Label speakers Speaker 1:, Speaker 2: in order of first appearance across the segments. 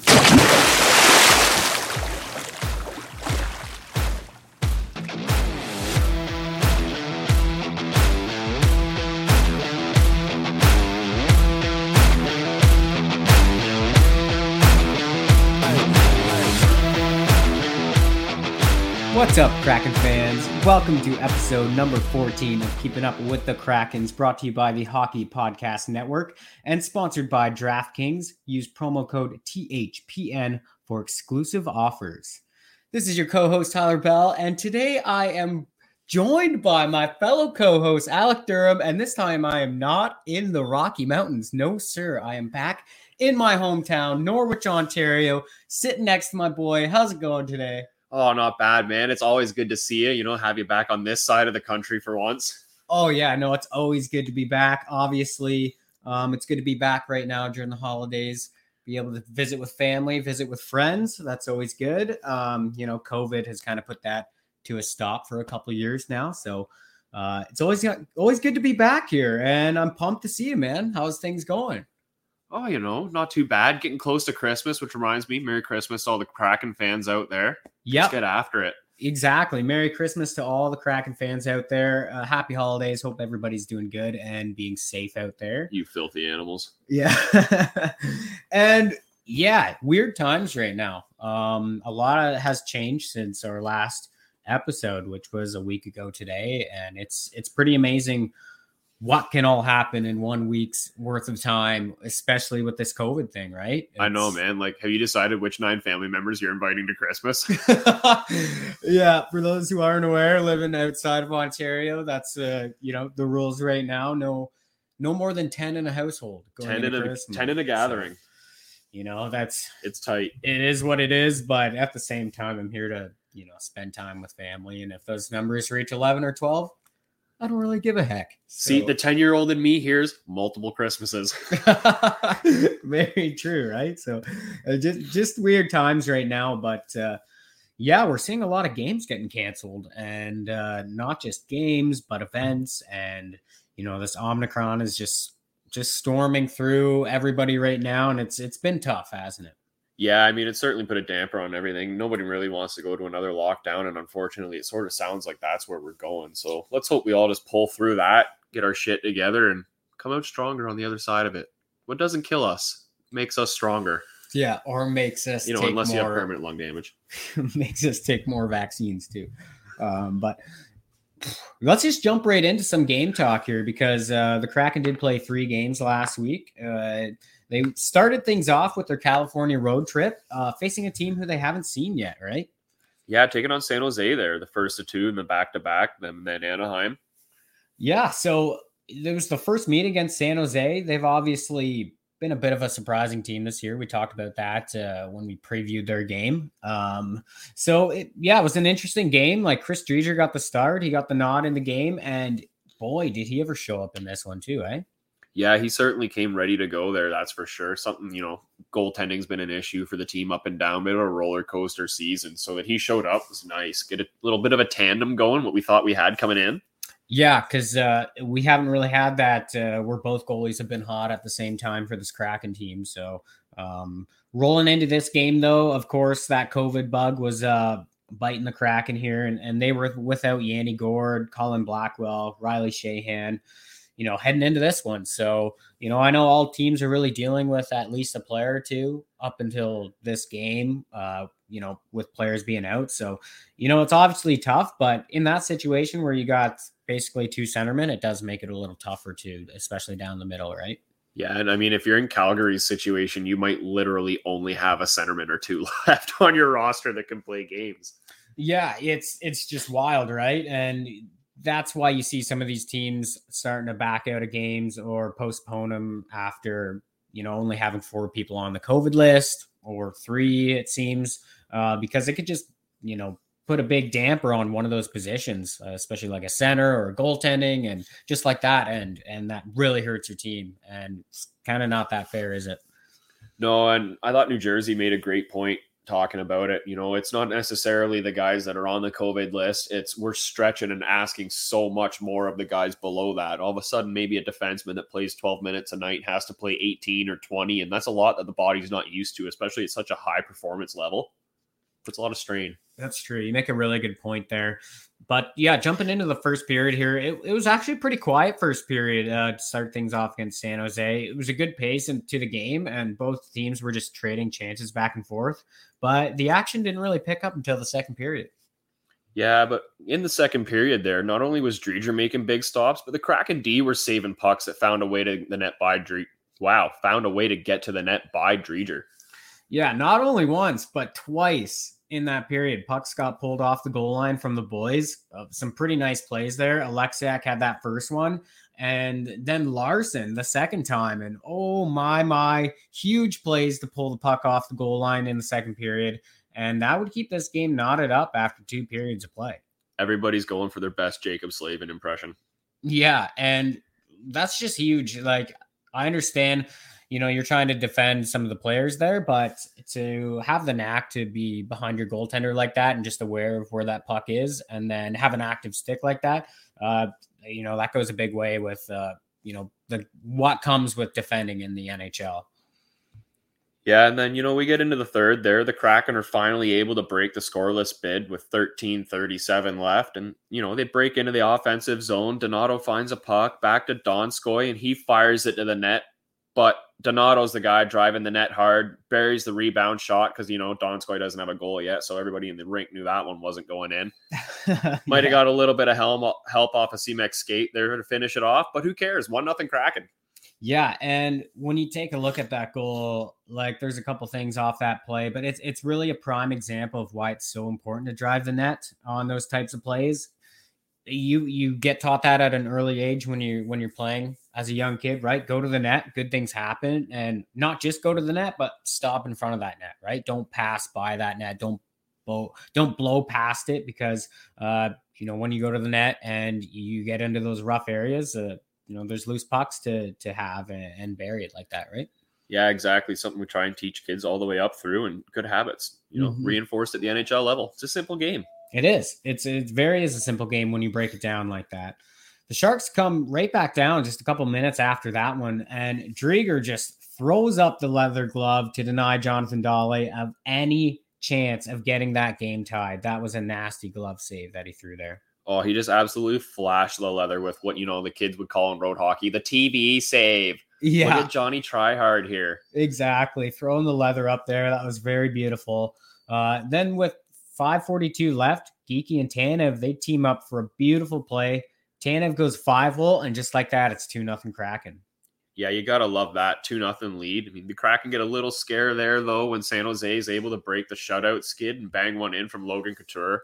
Speaker 1: you
Speaker 2: What's up, Kraken fans? Welcome to episode number 14 of Keeping Up with the Krakens, brought to you by the Hockey Podcast Network and sponsored by DraftKings. Use promo code THPN for exclusive offers. This is your co host, Tyler Bell, and today I am joined by my fellow co host, Alec Durham, and this time I am not in the Rocky Mountains. No, sir. I am back in my hometown, Norwich, Ontario, sitting next to my boy. How's it going today?
Speaker 3: Oh, not bad, man. It's always good to see you. You know, have you back on this side of the country for once.
Speaker 2: Oh yeah, no, it's always good to be back. Obviously, um, it's good to be back right now during the holidays. Be able to visit with family, visit with friends. That's always good. Um, you know, COVID has kind of put that to a stop for a couple of years now, so uh, it's always always good to be back here. And I'm pumped to see you, man. How's things going?
Speaker 3: Oh, you know, not too bad. Getting close to Christmas, which reminds me, Merry Christmas to all the Kraken fans out there.
Speaker 2: Yep.
Speaker 3: Let's get after it.
Speaker 2: Exactly. Merry Christmas to all the Kraken fans out there. Uh, happy holidays. Hope everybody's doing good and being safe out there.
Speaker 3: You filthy animals.
Speaker 2: Yeah. and yeah, weird times right now. Um, a lot of has changed since our last episode, which was a week ago today, and it's it's pretty amazing what can all happen in one week's worth of time, especially with this COVID thing, right?
Speaker 3: I know, man. Like, have you decided which nine family members you're inviting to Christmas?
Speaker 2: yeah, for those who aren't aware, living outside of Ontario, that's uh, you know, the rules right now. No no more than 10 in a household going
Speaker 3: 10 in a
Speaker 2: Christmas.
Speaker 3: 10 in a
Speaker 2: So,
Speaker 3: gathering.
Speaker 2: you know, that's
Speaker 3: It's tight.
Speaker 2: it is what it is, but at the same time, I'm here to, you know, spend time with family. And if those numbers reach 11 or 12, I don't really give a heck.
Speaker 3: See, the 10 year old in me hears multiple Christmases.
Speaker 2: Very true, right? So uh, just just weird times right now, but uh, yeah, we're seeing a lot of games getting canceled, and uh, not just games, but events, and you know this Omicron is just just storming through everybody right now, and it's it's been tough, hasn't it?
Speaker 3: Yeah, I mean, it certainly put a damper on everything. Nobody really wants to go to another lockdown, and unfortunately, it sort of sounds like that's where we're going. So let's hope we all just pull through that, get our shit together, and come out stronger on the other side of it. What doesn't kill us makes us stronger.
Speaker 2: Yeah, or makes us
Speaker 3: You know,
Speaker 2: take
Speaker 3: unless you have permanent lung damage.
Speaker 2: makes us take more vaccines too. Um, but let's just jump right into some game talk here because uh, the Kraken did play three games last week. Uh, they started things off with their California road trip, uh, facing a team who they haven't seen yet, right?
Speaker 3: Yeah, taking on San Jose there, the first of two, and the back to back, then then Anaheim.
Speaker 2: Yeah. So there was the first meet against San Jose. They've obviously been a bit of a surprising team this year. We talked about that uh, when we previewed their game. Um, so it, yeah, it was an interesting game. Like Chris Driedger got the start, he got the nod in the game, and boy, did he ever show up in this one too, eh?
Speaker 3: Yeah, he certainly came ready to go there. That's for sure. Something you know, goaltending's been an issue for the team up and down, bit of a roller coaster season. So that he showed up was nice. Get a little bit of a tandem going. What we thought we had coming in.
Speaker 2: Yeah, because uh, we haven't really had that uh, where both goalies have been hot at the same time for this Kraken team. So um, rolling into this game, though, of course, that COVID bug was uh, biting the Kraken here, and, and they were without Yanni Gourde, Colin Blackwell, Riley Sheahan. You know, heading into this one. So, you know, I know all teams are really dealing with at least a player or two up until this game, uh, you know, with players being out. So, you know, it's obviously tough, but in that situation where you got basically two centermen, it does make it a little tougher to, especially down the middle, right?
Speaker 3: Yeah, and I mean, if you're in Calgary's situation, you might literally only have a centerman or two left on your roster that can play games.
Speaker 2: Yeah, it's it's just wild, right? And that's why you see some of these teams starting to back out of games or postpone them after you know only having four people on the COVID list or three, it seems, uh, because it could just you know put a big damper on one of those positions, uh, especially like a center or a goaltending and just like that, and and that really hurts your team, and it's kind of not that fair, is it?
Speaker 3: No, and I thought New Jersey made a great point talking about it. You know, it's not necessarily the guys that are on the COVID list. It's we're stretching and asking so much more of the guys below that. All of a sudden, maybe a defenseman that plays 12 minutes a night has to play 18 or 20, and that's a lot that the body's not used to, especially at such a high performance level. Puts a lot of strain.
Speaker 2: That's true. You make a really good point there. But yeah, jumping into the first period here, it, it was actually pretty quiet first period uh, to start things off against San Jose. It was a good pace into the game, and both teams were just trading chances back and forth. But the action didn't really pick up until the second period.
Speaker 3: Yeah, but in the second period there, not only was Driedger making big stops, but the Kraken D were saving pucks that found a way to the net by Driedger. Wow, found a way to get to the net by Driedger.
Speaker 2: Yeah, not only once, but twice in that period. Pucks got pulled off the goal line from the boys. Uh, some pretty nice plays there. Oleksiak had that first one. And then Larsson the second time. And oh my, my, huge plays to pull the puck off the goal line in the second period. And that would keep this game knotted up after two periods of play.
Speaker 3: Everybody's going for their best Jaccob Slavin impression.
Speaker 2: Yeah. And that's just huge. Like, I understand you know you're trying to defend some of the players there but to have the knack to be behind your goaltender like that and just aware of where that puck is and then have an active stick like that uh, you know that goes a big way with uh, you know the what comes with defending in the nhl
Speaker 3: yeah, and then you know we get into the third there. The Kraken are finally able to break the scoreless bid with 13:37 left, and you know they break into the offensive zone. Donato finds a puck back to Donskoy, and he fires it to the net but Donato's the guy driving the net hard, buries the rebound shot because you know Donskoy doesn't have a goal yet, so everybody in the rink knew that one wasn't going in. Might have got a little bit of help help off a Simek skate there to finish it off, but who cares? One nothing Kraken.
Speaker 2: Yeah, and when you take a look at that goal, like there's a couple things off that play, but it's it's really a prime example of why it's so important to drive the net on those types of plays you you get taught that at an early age when you when you're playing as a young kid, right? Go to the net, good things happen, and not just go to the net, but stop in front of that net, right? Don't pass by that net. Don't blow don't blow past it because uh you know when you go to the net and you get into those rough areas, uh you know there's loose pucks to to have and, and bury it like that, right?
Speaker 3: Yeah, exactly. Something we try and teach kids all the way up through and good habits, you know, mm-hmm. reinforced at the NHL level. It's a simple game.
Speaker 2: It is. It's it's very is a simple game when you break it down like that. The Sharks come right back down just a couple minutes after that one, and Driedger just throws up the leather glove to deny Jonathan Dahlen of any chance of getting that game tied. That was a nasty glove save that he threw there.
Speaker 3: Oh, he just absolutely flashed the leather with what you know the kids would call in road hockey the TV save.
Speaker 2: Yeah,
Speaker 3: Look at Johnny try hard here.
Speaker 2: Exactly, throwing the leather up there. That was very beautiful. Uh, then with 542 left. Geekie and Tanev, they team up for a beautiful play. Tanev goes five hole, and just like that, it's 2 nothing Kraken.
Speaker 3: Yeah, you gotta love that 2 nothing lead. I mean, the Kraken get a little scare there though when San Jose is able to break the shutout skid and bang one in from Logan Couture.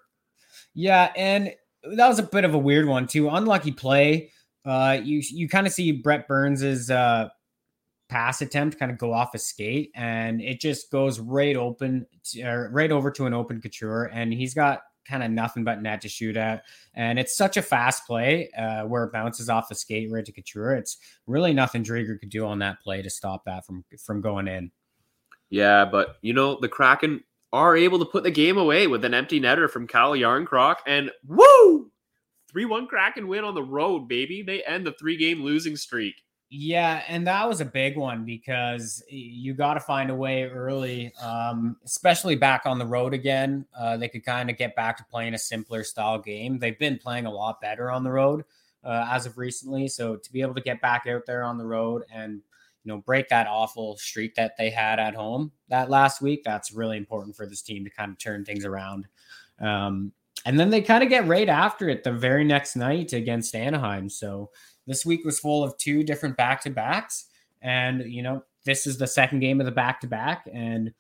Speaker 2: Yeah, and that was a bit of a weird one too. Unlucky play. Uh, you you kind of see Brent Burns's uh, pass attempt kind of go off a skate and it just goes right open to, right over to an open couture and he's got kind of nothing but net to shoot at. And it's such a fast play uh, where it bounces off the skate right to couture. It's really nothing Driedger could do on that play to stop that from from going in.
Speaker 3: Yeah but you know the kraken are able to put the game away with an empty netter from Calle Jarnkrok and woo! 3-1 kraken win on the road baby. They end the three game losing streak
Speaker 2: yeah, and that was a big one because you got to find a way early, um, especially back on the road again. Uh, they could kind of get back to playing a simpler style game. They've been playing a lot better on the road, uh, as of recently. So to be able to get back out there on the road and you know break that awful streak that they had at home that last week, that's really important for this team to kind of turn things around. Um, and then they kind of get right after it the very next night against Anaheim. So this week was full of two different back to backs, and you know this is the second game of the back to back, and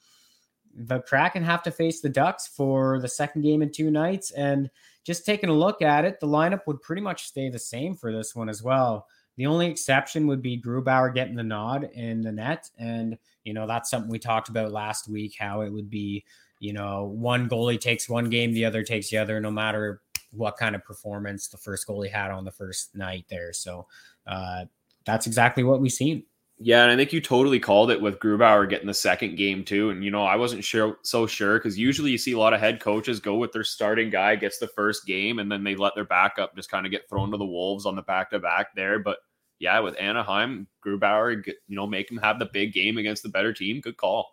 Speaker 2: the Kraken have to face the Ducks for the second game in two nights. And just taking a look at it, the lineup would pretty much stay the same for this one as well. The only exception would be Grubauer getting the nod in the net. And, you know, that's something we talked about last week, how it would be, you know, one goalie takes one game, the other takes the other, no matter what kind of performance the first goalie had on the first night there. So uh, that's exactly what we've seen.
Speaker 3: Yeah, and I think you totally called it with Grubauer getting the second game too. And you know, I wasn't sure so sure because usually you see a lot of head coaches go with their starting guy gets the first game and then they let their backup just kind of get thrown to the wolves on the back to back there. But yeah, with Anaheim, Grubauer, you know, make him have the big game against the better team. Good call.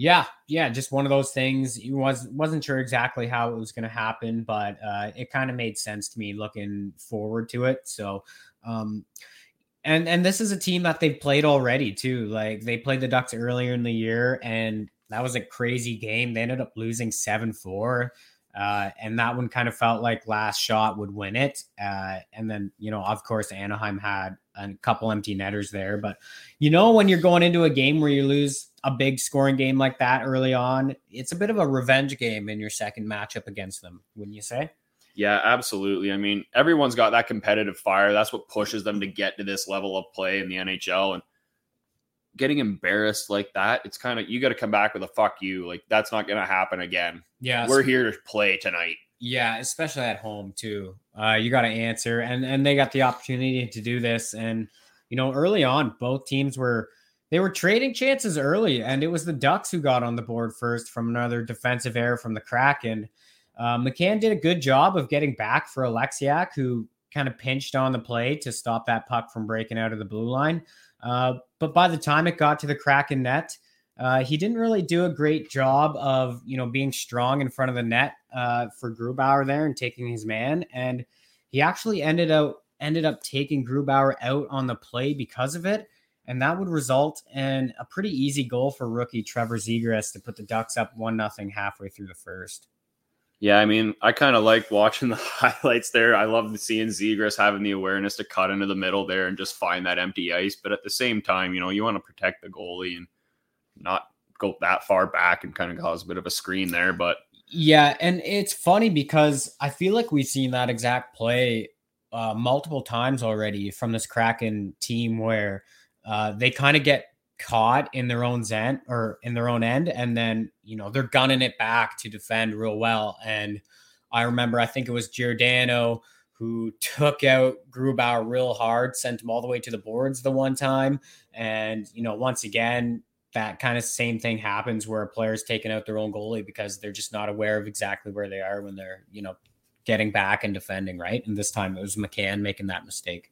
Speaker 2: Yeah, yeah, just one of those things. He was wasn't sure exactly how it was going to happen, but uh, it kind of made sense to me looking forward to it. So, um, and and this is a team that they've played already too. Like they played the Ducks earlier in the year, and that was a crazy game. They ended up losing seven four. Uh, and that one kind of felt like last shot would win it. Uh, and then, you know, of course, Anaheim had a couple empty netters there. But, you know, when you're going into a game where you lose a big scoring game like that early on, it's a bit of a revenge game in your second matchup against them, wouldn't you say?
Speaker 3: Yeah, absolutely. I mean, everyone's got that competitive fire. That's what pushes them to get to this level of play in the NHL. And getting embarrassed like that, it's kind of you got to come back with a fuck you. Like that's not going to happen again.
Speaker 2: Yeah,
Speaker 3: we're here to play tonight.
Speaker 2: Yeah, especially at home too. Uh, you got to answer, and and they got the opportunity to do this. And you know, early on, both teams were they were trading chances early, and it was the Ducks who got on the board first from another defensive error from the Kraken. Uh, McCann did a good job of getting back for Oleksiak, who kind of pinched on the play to stop that puck from breaking out of the blue line. Uh, but by the time it got to the Kraken net, uh, he didn't really do a great job of you know being strong in front of the net uh, for Grubauer there and taking his man, and he actually ended out ended up taking Grubauer out on the play because of it, and that would result in a pretty easy goal for rookie Trevor Zegras to put the Ducks up one nothing halfway through the first.
Speaker 3: Yeah, I mean, I kind of like watching the highlights there. I love seeing Zegras having the awareness to cut into the middle there and just find that empty ice. But at the same time, you know, you want to protect the goalie and not go that far back and kind of cause a bit of a screen there. But
Speaker 2: yeah, and it's funny because I feel like we've seen that exact play uh, multiple times already from this Kraken team where uh, they kind of get caught in their own zen or in their own end and then you know they're gunning it back to defend real well. And i remember i think it was giordano who took out grubauer real hard sent him all the way to the boards the one time. And you know once again that kind of same thing happens where a player's taking out their own goalie because they're just not aware of exactly where they are when they're you know getting back and defending right? And this time it was mccann making that mistake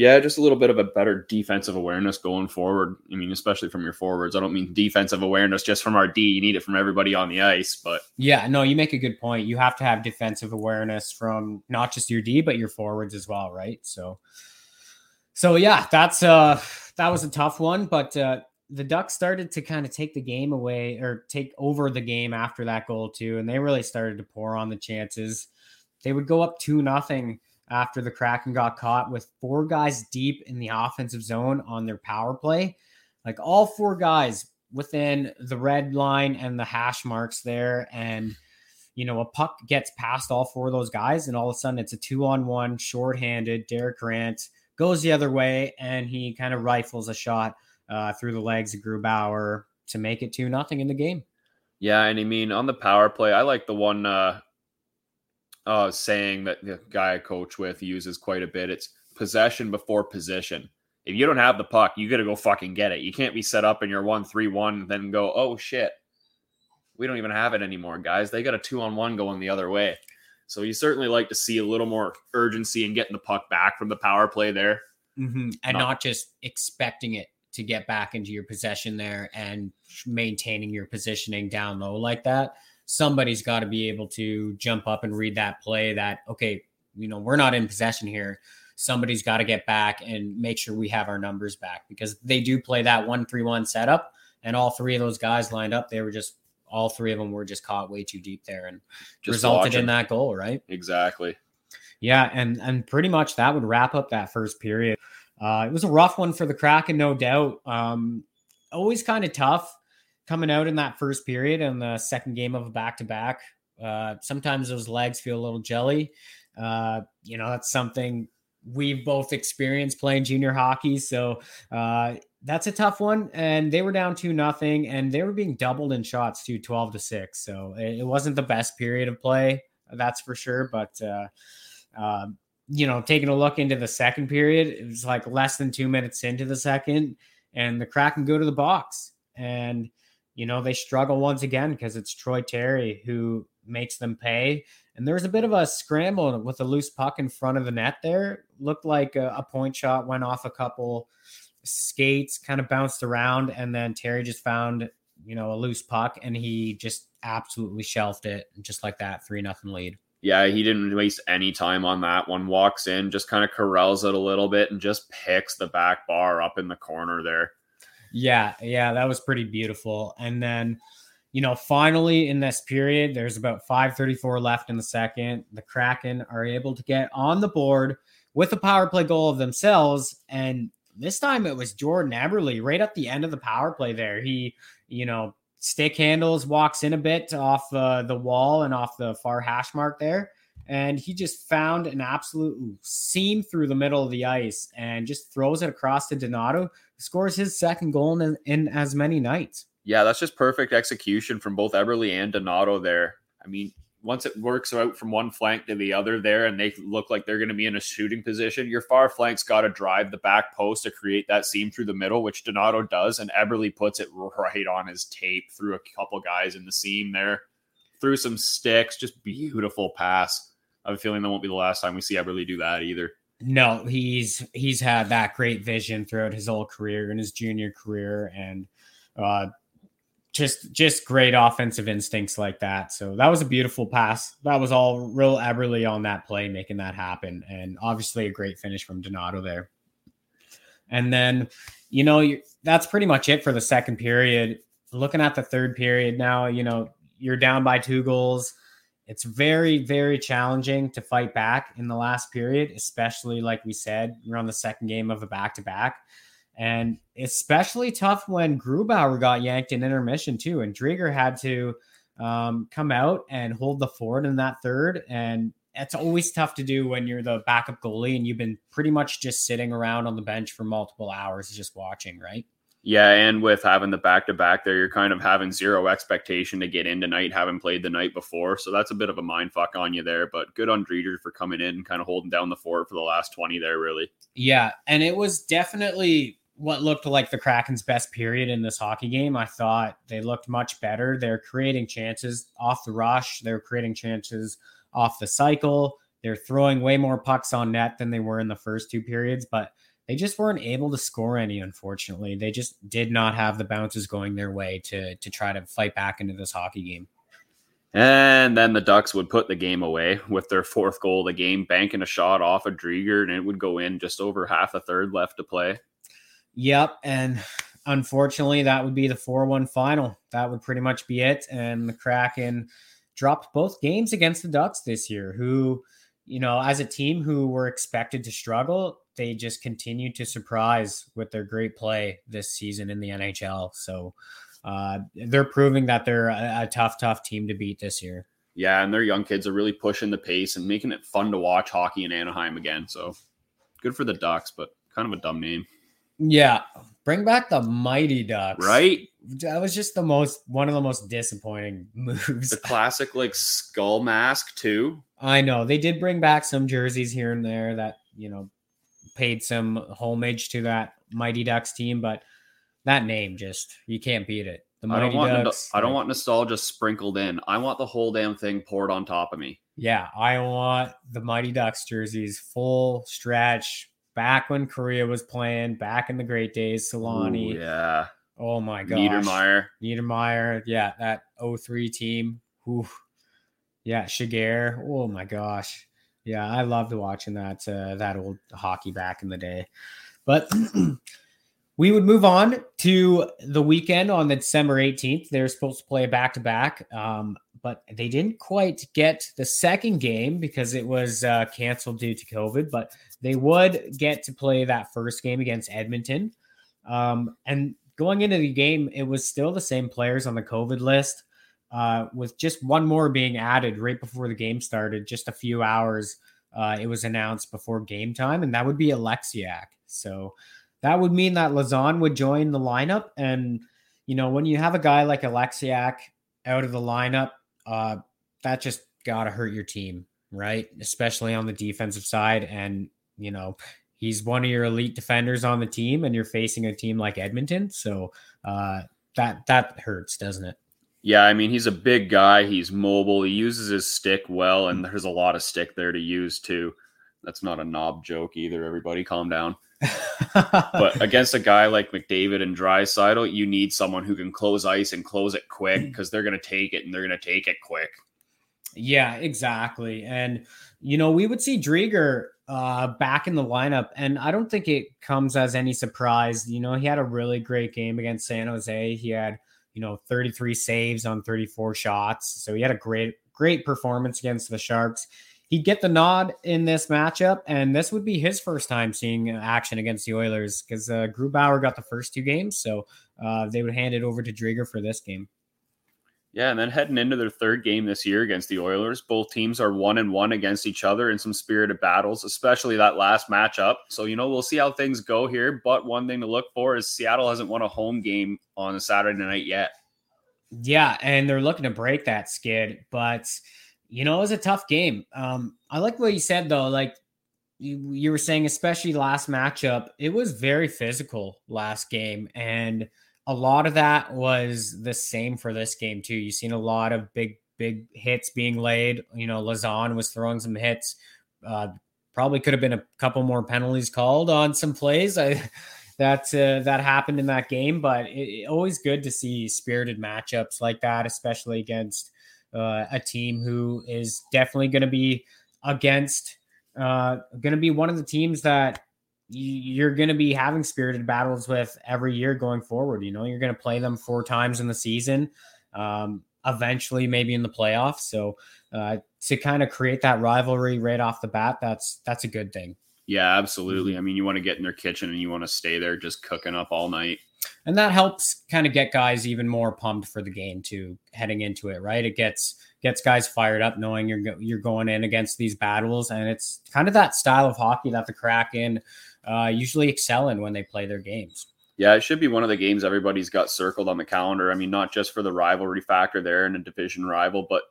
Speaker 3: yeah, just a little bit of a better defensive awareness going forward. I mean, especially from your forwards. I don't mean defensive awareness just from our D. You need it from everybody on the ice. But
Speaker 2: yeah, no, you make a good point. You have to have defensive awareness from not just your D, but your forwards as well, right? So, so yeah, that's uh that was a tough one, but uh the Ducks started to kind of take the game away or take over the game after that goal too, and they really started to pour on the chances. They would go up two nothing after the Kraken got caught with four guys deep in the offensive zone on their power play. Like all four guys within the red line and the hash marks there. And, you know, a puck gets past all four of those guys, and all of a sudden it's a two on one, shorthanded. Derek Grant goes the other way, and he kind of rifles a shot uh, through the legs of Grubauer to make it 2 nothing in the game.
Speaker 3: Yeah, and I mean on the power play, I like the one uh uh, saying that the guy I coach with uses quite a bit. It's possession before position. If you don't have the puck, you got to go fucking get it. You can't be set up in your one three one, then go, oh shit, we don't even have it anymore, guys. They got a two on one going the other way. So you certainly like to see a little more urgency in getting the puck back from the power play there,
Speaker 2: mm-hmm. and not, not just expecting it to get back into your possession there and maintaining your positioning down low like that somebody's got to be able to jump up and read that play that, okay, you know, we're not in possession here. somebody's got to get back and make sure we have our numbers back because they do play that one three one setup, and all three of those guys lined up, they were just all three of them were just caught way too deep there and
Speaker 3: Just
Speaker 2: resulted in that goal, right?
Speaker 3: Exactly.
Speaker 2: Yeah, and and pretty much that would wrap up that first period. Uh, it was a rough one for the Kraken, no doubt. Um, always kind of tough coming out in that first period and the second game of a back to back. Sometimes those legs feel a little jelly. Uh, you know, that's something we've both experienced playing junior hockey. So uh, that's a tough one. And they were down two nothing, and they were being doubled in shots to twelve to six. So it, wasn't the best period of play, that's for sure. But uh, um, you know, taking a look into the second period, it was like less than two minutes into the second, and the Kraken go to the box. And, you know, they struggle once again because it's Troy Terry who makes them pay. And there was a bit of a scramble with a loose puck in front of the net there. Looked like a, a point shot went off a couple skates, kind of bounced around, and then Terry just found, you know, a loose puck and he just absolutely shelved it. Just like that, 3 nothing lead.
Speaker 3: Yeah, he didn't waste any time on that one. Walks in, just kind of corrals it a little bit, and just picks the back bar up in the corner there.
Speaker 2: Yeah, yeah, that was pretty beautiful. And then, you know, finally in this period, there's about 534 left in the second. The Kraken are able to get on the board with a power play goal of themselves. And this time it was Jordan Eberle right at the end of the power play there. He, you know, stick handles, walks in a bit off uh, the wall and off the far hash mark there. And he just found an absolute seam through the middle of the ice and just throws it across to Donato, scores his second goal in, in as many nights.
Speaker 3: Yeah, that's just perfect execution from both Eberle and Donato there. I mean, once it works out from one flank to the other there and they look like they're going to be in a shooting position, your far flank's got to drive the back post to create that seam through the middle, which Donato does. And Eberle puts it right on his tape through a couple guys in the seam there, through some sticks. Just beautiful pass. I have a feeling that won't be the last time we see Eberle do that either.
Speaker 2: No, he's he's had that great vision throughout his whole career and his junior career, and uh, just just great offensive instincts like that. So that was a beautiful pass. That was all real Eberle on that play, making that happen, and obviously a great finish from Donato there. And then, you know, that's pretty much it for the second period. Looking at the third period now, you know, you're down by two goals. It's very, very challenging to fight back in the last period, especially like we said, you're on the second game of a back to back. And especially tough when Grubauer got yanked in intermission too. And Driedger had to um, come out and hold the fort in that third. And it's always tough to do when you're the backup goalie and you've been pretty much just sitting around on the bench for multiple hours just watching, right?
Speaker 3: Yeah, and with having the back to back there, you're kind of having zero expectation to get in tonight, having played the night before. So that's a bit of a mind fuck on you there. But good on Driedger for coming in and kind of holding down the fort for the last 20 there, really.
Speaker 2: Yeah, and it was definitely what looked like the Kraken's best period in this hockey game. I thought they looked much better. They're creating chances off the rush, they're creating chances off the cycle. They're throwing way more pucks on net than they were in the first two periods, but they just weren't able to score any unfortunately. They just did not have the bounces going their way to to try to fight back into this hockey game.
Speaker 3: And then the Ducks would put the game away with their fourth goal of the game, banking a shot off of Driedger, and it would go in just over half a third left to play.
Speaker 2: Yep. And unfortunately, that would be the 4 1 final. That would pretty much be it. And the Kraken dropped both games against the Ducks this year, who, you know, as a team who were expected to struggle, they just continued to surprise with their great play this season in the NHL. So uh, they're proving that they're a, a tough, tough team to beat this year.
Speaker 3: Yeah, and their young kids are really pushing the pace and making it fun to watch hockey in Anaheim again. So good for the Ducks, but kind of a dumb name.
Speaker 2: Yeah, bring back the Mighty Ducks.
Speaker 3: Right?
Speaker 2: That was just the most one of the most disappointing moves.
Speaker 3: The classic like skull mask too.
Speaker 2: I know they did bring back some jerseys here and there that you know paid some homage to that Mighty Ducks team, but that name just you can't beat it. The
Speaker 3: I don't want
Speaker 2: Ducks.
Speaker 3: I don't want nostalgia sprinkled in. I want the whole damn thing poured on top of me.
Speaker 2: Yeah, I want the Mighty Ducks jerseys full stretch. Back when Kariya was playing, back in the great days, Selanne.
Speaker 3: Ooh, yeah.
Speaker 2: Oh my gosh.
Speaker 3: Niedermayer.
Speaker 2: Niedermayer. Yeah, that 03 team. Ooh. Yeah, Giguere. Oh my gosh. yeah, I loved watching that uh, that old hockey back in the day. But we would move on to the weekend on the December 18th. They're supposed to play back to back, but they didn't quite get the second game because it was uh, canceled due to COVID. But they would get to play that first game against Edmonton. Um, and going into the game, it was still the same players on the COVID list, uh, with just one more being added right before the game started, just a few hours. Uh, it was announced before game time, and that would be Oleksiak. So that would mean that Lauzon would join the lineup. And, you know, when you have a guy like Oleksiak out of the lineup, uh, that just got to hurt your team, right? Especially on the defensive side. And, you know, he's one of your elite defenders on the team, and you're facing a team like Edmonton. So uh, that that hurts, doesn't it?
Speaker 3: Yeah, I mean, he's a big guy. He's mobile. He uses his stick well, and there's a lot of stick there to use too. That's not a knob joke either. Everybody, calm down. but against a guy like McDavid and Draisaitl, you need someone who can close ice and close it quick because they're going to take it and they're going to take it quick.
Speaker 2: Yeah, exactly. And you know, we would see Driedger uh, back in the lineup, and I don't think it comes as any surprise. You know, he had a really great game against San Jose. He had you know 33 saves on 34 shots, so he had a great great performance against the Sharks he'd get the nod in this matchup, and this would be his first time seeing action against the Oilers because uh, Grubauer got the first two games, so uh, they would hand it over to Driedger for this game.
Speaker 3: Yeah, and then heading into their third game this year against the Oilers, both teams are one and one against each other in some spirited battles, especially that last matchup. So you know we'll see how things go here. But one thing to look for is Seattle hasn't won a home game on a Saturday night yet.
Speaker 2: Yeah, and they're looking to break that skid, but you know, it was a tough game. Um, I like what you said though. Like you, you were saying, especially last matchup, it was very physical last game, and a lot of that was the same for this game too. You've seen a lot of big, big hits being laid. You know, Lauzon was throwing some hits. Uh, probably could have been a couple more penalties called on some plays. I that uh, that happened in that game, but it, it, always good to see spirited matchups like that, especially against uh, a team who is definitely going to be against, uh, going to be one of the teams that you're going to be having spirited battles with every year going forward. You know, you're going to play them four times in the season, um, eventually, maybe in the playoffs. So, uh, to kind of create that rivalry right off the bat, that's that's a good thing.
Speaker 3: Yeah, absolutely. I mean, you want to get in their kitchen and you want to stay there just cooking up all night
Speaker 2: and that helps kind of get guys even more pumped for the game too heading into it right it gets gets guys fired up knowing you're you're going in against these battles and it's kind of that style of hockey that the kraken uh, usually excel in when they play their games.
Speaker 3: Yeah it should be one of the games everybody's got circled on the calendar. I mean not just for the rivalry factor there and a division rival but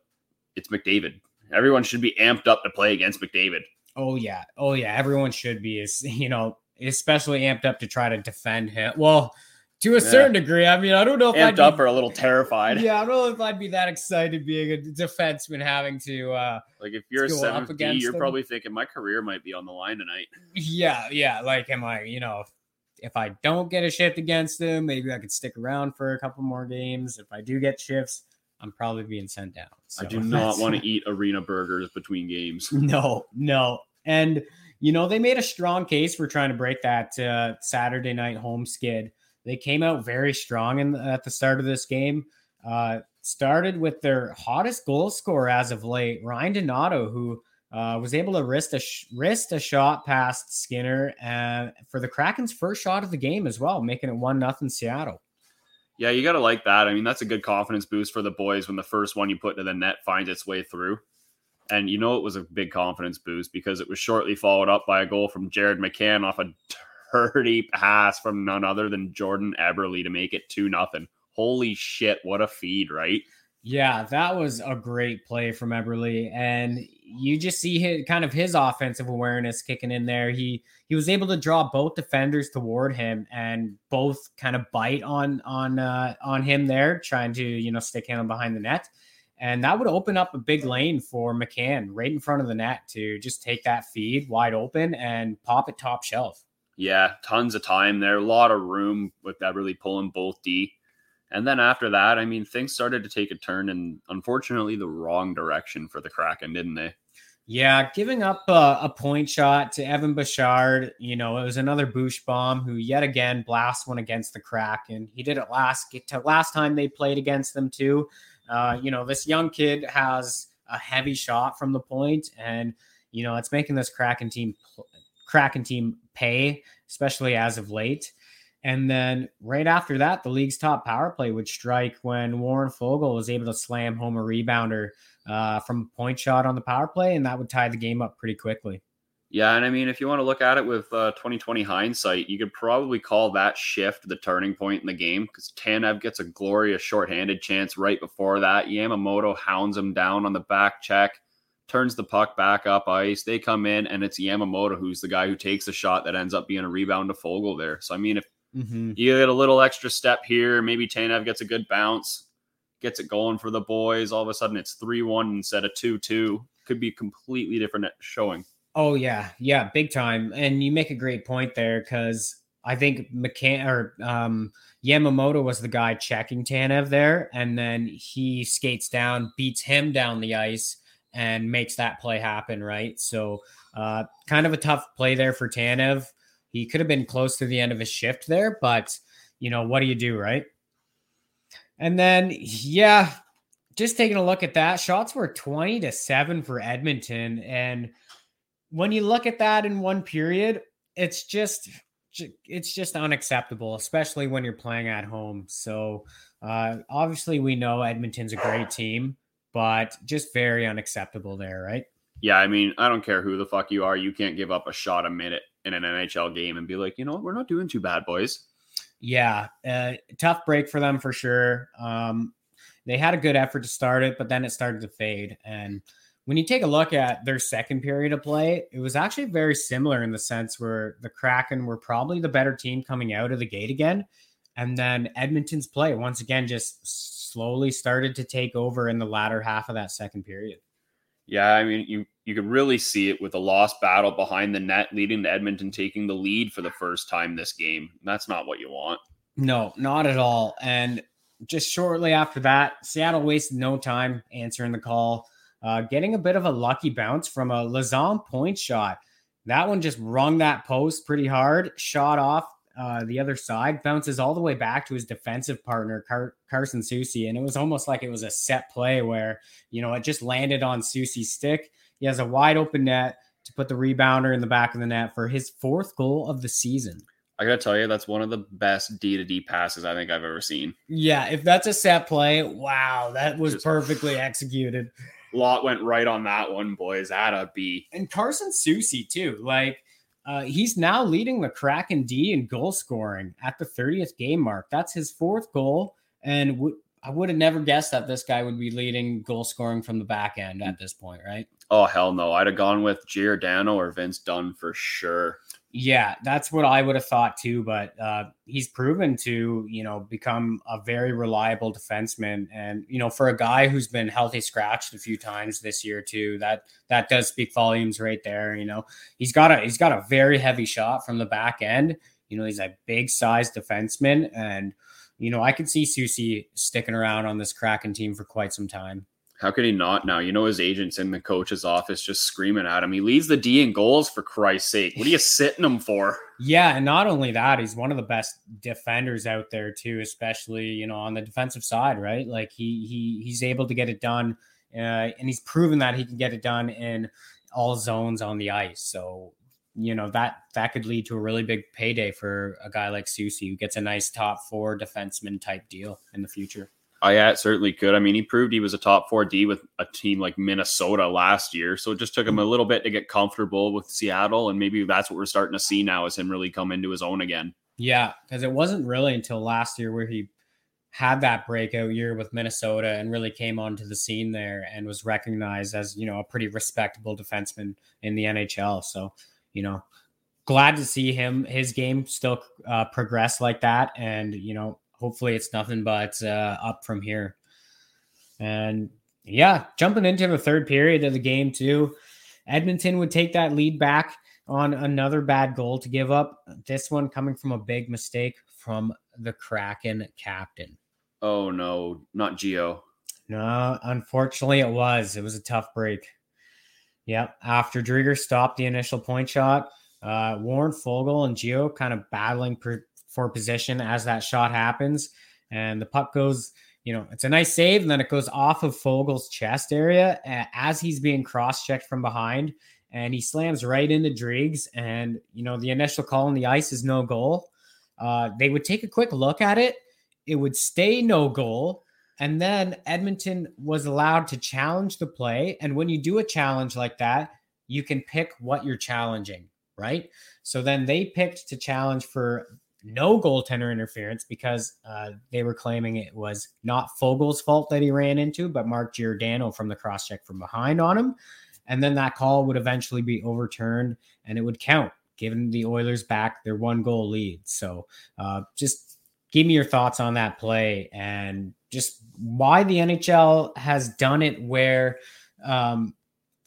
Speaker 3: it's mcdavid. Everyone should be amped up to play against mcdavid.
Speaker 2: Oh yeah. Oh yeah. Everyone should be is you know especially amped up to try to defend him. Well to a certain degree. I mean, I don't know if
Speaker 3: Amped
Speaker 2: I'd
Speaker 3: up
Speaker 2: be,
Speaker 3: or a little terrified.
Speaker 2: Yeah, I don't know if I'd be that excited being a defenseman having to uh
Speaker 3: like if you're a seventh D, you're
Speaker 2: them.
Speaker 3: probably thinking my career might be on the line tonight.
Speaker 2: Yeah, yeah. Like, am I, you know, if I don't get a shift against them, maybe I could stick around for a couple more games. If I do get shifts, I'm probably being sent down.
Speaker 3: So I do not want to eat arena burgers between games.
Speaker 2: No, no. And you know, they made a strong case for trying to break that uh, Saturday night home skid they came out very strong in, at the start of this game. Uh, started with their hottest goal scorer as of late, Ryan Donato, who uh, was able to wrist a sh- wrist a shot past Skinner and for the Kraken's first shot of the game as well, making it one nothing Seattle.
Speaker 3: Yeah, you gotta like that. I mean, that's a good confidence boost for the boys when the first one you put into the net finds its way through. And you know it was a big confidence boost because it was shortly followed up by a goal from Jared McCann off a dirty pass from none other than Jordan Eberle to make it 2 nothing. Holy shit, what a feed, right?
Speaker 2: Yeah, that was a great play from Eberle, and you just see his, kind of his offensive awareness kicking in there. He he was able to draw both defenders toward him, and both kind of bite on on uh, on him there, trying to you know stick him behind the net, and that would open up a big lane for McCann right in front of the net to just take that feed wide open and pop it top shelf.
Speaker 3: Yeah, tons of time there, a lot of room with Eberle pulling both D. And then after that, I mean, things started to take a turn and unfortunately the wrong direction for the Kraken, didn't they?
Speaker 2: Yeah, giving up a, a, point shot to Evan Bouchard. You know, it was another Boosh bomb who yet again blast one against the Kraken. He did it last to last time they played against them too. Uh, you know, this young kid has a heavy shot from the point, and you know it's making this Kraken team Kraken team pay, especially as of late. And then right after that, the league's top power play would strike when Warren Foegele was able to slam home a rebounder uh, from a point shot on the power play, and that would tie the game up pretty quickly.
Speaker 3: Yeah, and I mean, if you want to look at it with uh, 2020 hindsight, you could probably call that shift the turning point in the game because Tanev gets a glorious shorthanded chance right before that. Yamamoto hounds him down on the back check, turns the puck back up ice. They come in, and it's Yamamoto who's the guy who takes a shot that ends up being a rebound to Foegele there. So, I mean, if mm-hmm. you get a little extra step here, maybe Tanev gets a good bounce gets it going for the boys. All of a sudden, it's 3 1 instead of 2 2. Could be completely different showing.
Speaker 2: Oh, yeah. Yeah, big time. And you make a great point there because I think McCann or um, Yamamoto was the guy checking Tanev there. And then he skates down, beats him down the ice, and makes that play happen, right? So, uh, kind of a tough play there for Tanev. He could have been close to the end of his shift there, but you know, what do you do, right? And then, yeah, just taking a look at that, shots were 20 to 7 for Edmonton. And when you look at that in one period, it's just it's just unacceptable, especially when you're playing at home. So uh, obviously we know Edmonton's a great team, but just very unacceptable there, right?
Speaker 3: Yeah, I mean, I don't care who the fuck you are, you can't give up a shot a minute in an NHL game and be like, you know, what, we're not doing too bad, boys
Speaker 2: yeah, uh, tough break for them for sure. Um, they had a good effort to start it, but then it started to fade. And when you take a look at their second period of play, it was actually very similar in the sense where the Kraken were probably the better team coming out of the gate again. And then Edmonton's play once again just slowly started to take over in the latter half of that second period.
Speaker 3: Yeah, I mean, you you could really see it with a lost battle behind the net, leading to Edmonton taking the lead for the first time this game. That's not what you want.
Speaker 2: No, not at all. And just shortly after that, Seattle wasted no time answering the call, uh, getting a bit of a lucky bounce from a Lauzon point shot. That one just rung that post pretty hard, shot off uh, the other side, bounces all the way back to his defensive partner, Car- Carson Soucy. And it was almost like it was a set play where, you know, it just landed on Soucy's stick he has a wide open net to put the rebounder in the back of the net for his fourth goal of the season.
Speaker 3: I gotta tell you, that's one of the best D to D passes I think I've ever seen.
Speaker 2: Yeah, if that's a set play, wow, that was Just perfectly executed.
Speaker 3: Lot went right on that one, boys. At a B.
Speaker 2: And Carson Soucy too. Like uh, he's now leading the Kraken D in goal scoring at the 30th game mark. That's his fourth goal, and w- I would have never guessed that this guy would be leading goal scoring from the back end at this point, right?
Speaker 3: Oh hell no! I'd have gone with Giordano or Vince Dunn for sure.
Speaker 2: Yeah, that's what I would have thought too. But uh, he's proven to, you know, become a very reliable defenseman, and you know, for a guy who's been healthy scratched a few times this year too, that that does speak volumes right there. You know, he's got a he's got a very heavy shot from the back end. You know, he's a big sized defenseman, and you know, I could see Soucy sticking around on this Kraken team for quite some time.
Speaker 3: How could he not now? You know, his agent's in the coach's office just screaming at him. He leads the D in goals for Christ's sake. What are you sitting him for?
Speaker 2: Yeah, and not only that, he's one of the best defenders out there too, especially you know on the defensive side, right? Like he he he's able to get it done, uh, and he's proven that he can get it done in all zones on the ice. So you know that that could lead to a really big payday for a guy like Soucy who gets a nice top four defenseman type deal in the future.
Speaker 3: It certainly could. I mean, he proved he was a top four D with a team like Minnesota last year. So it just took him a little bit to get comfortable with Seattle. And maybe that's what we're starting to see now is him really come into his own again.
Speaker 2: Yeah, because it wasn't really until last year where he had that breakout year with Minnesota and really came onto the scene there and was recognized as, you know, a pretty respectable defenseman in the NHL. So you know, glad to see him his game still uh, progress like that, and you know, hopefully it's nothing but uh, up from here. And yeah, jumping into the third period of the game too, Edmonton would take that lead back on another bad goal to give up. This one coming from a big mistake from the Kraken captain.
Speaker 3: Oh no, not Geo.
Speaker 2: No, unfortunately it was. It was a tough break. Yep. After Driedger stopped the initial point shot, uh, Warren Foegele and Geo kind of battling per, for position as that shot happens. And the puck goes, you know, it's a nice save. And then it goes off of Foegele's chest area as he's being cross checked from behind. And he slams right into Driggs. And, you know, the initial call on the ice is no goal. Uh, they would take a quick look at it. It would stay no goal. And then Edmonton was allowed to challenge the play. And when you do a challenge like that, you can pick what you're challenging, right? So then they picked to challenge for no goaltender interference because uh, they were claiming it was not Foegele's fault that he ran into, but Mark Giordano from the cross check from behind on him. And then that call would eventually be overturned and it would count, giving the Oilers back their one goal lead. So uh, just give me your thoughts on that play and just why the NHL has done it where um,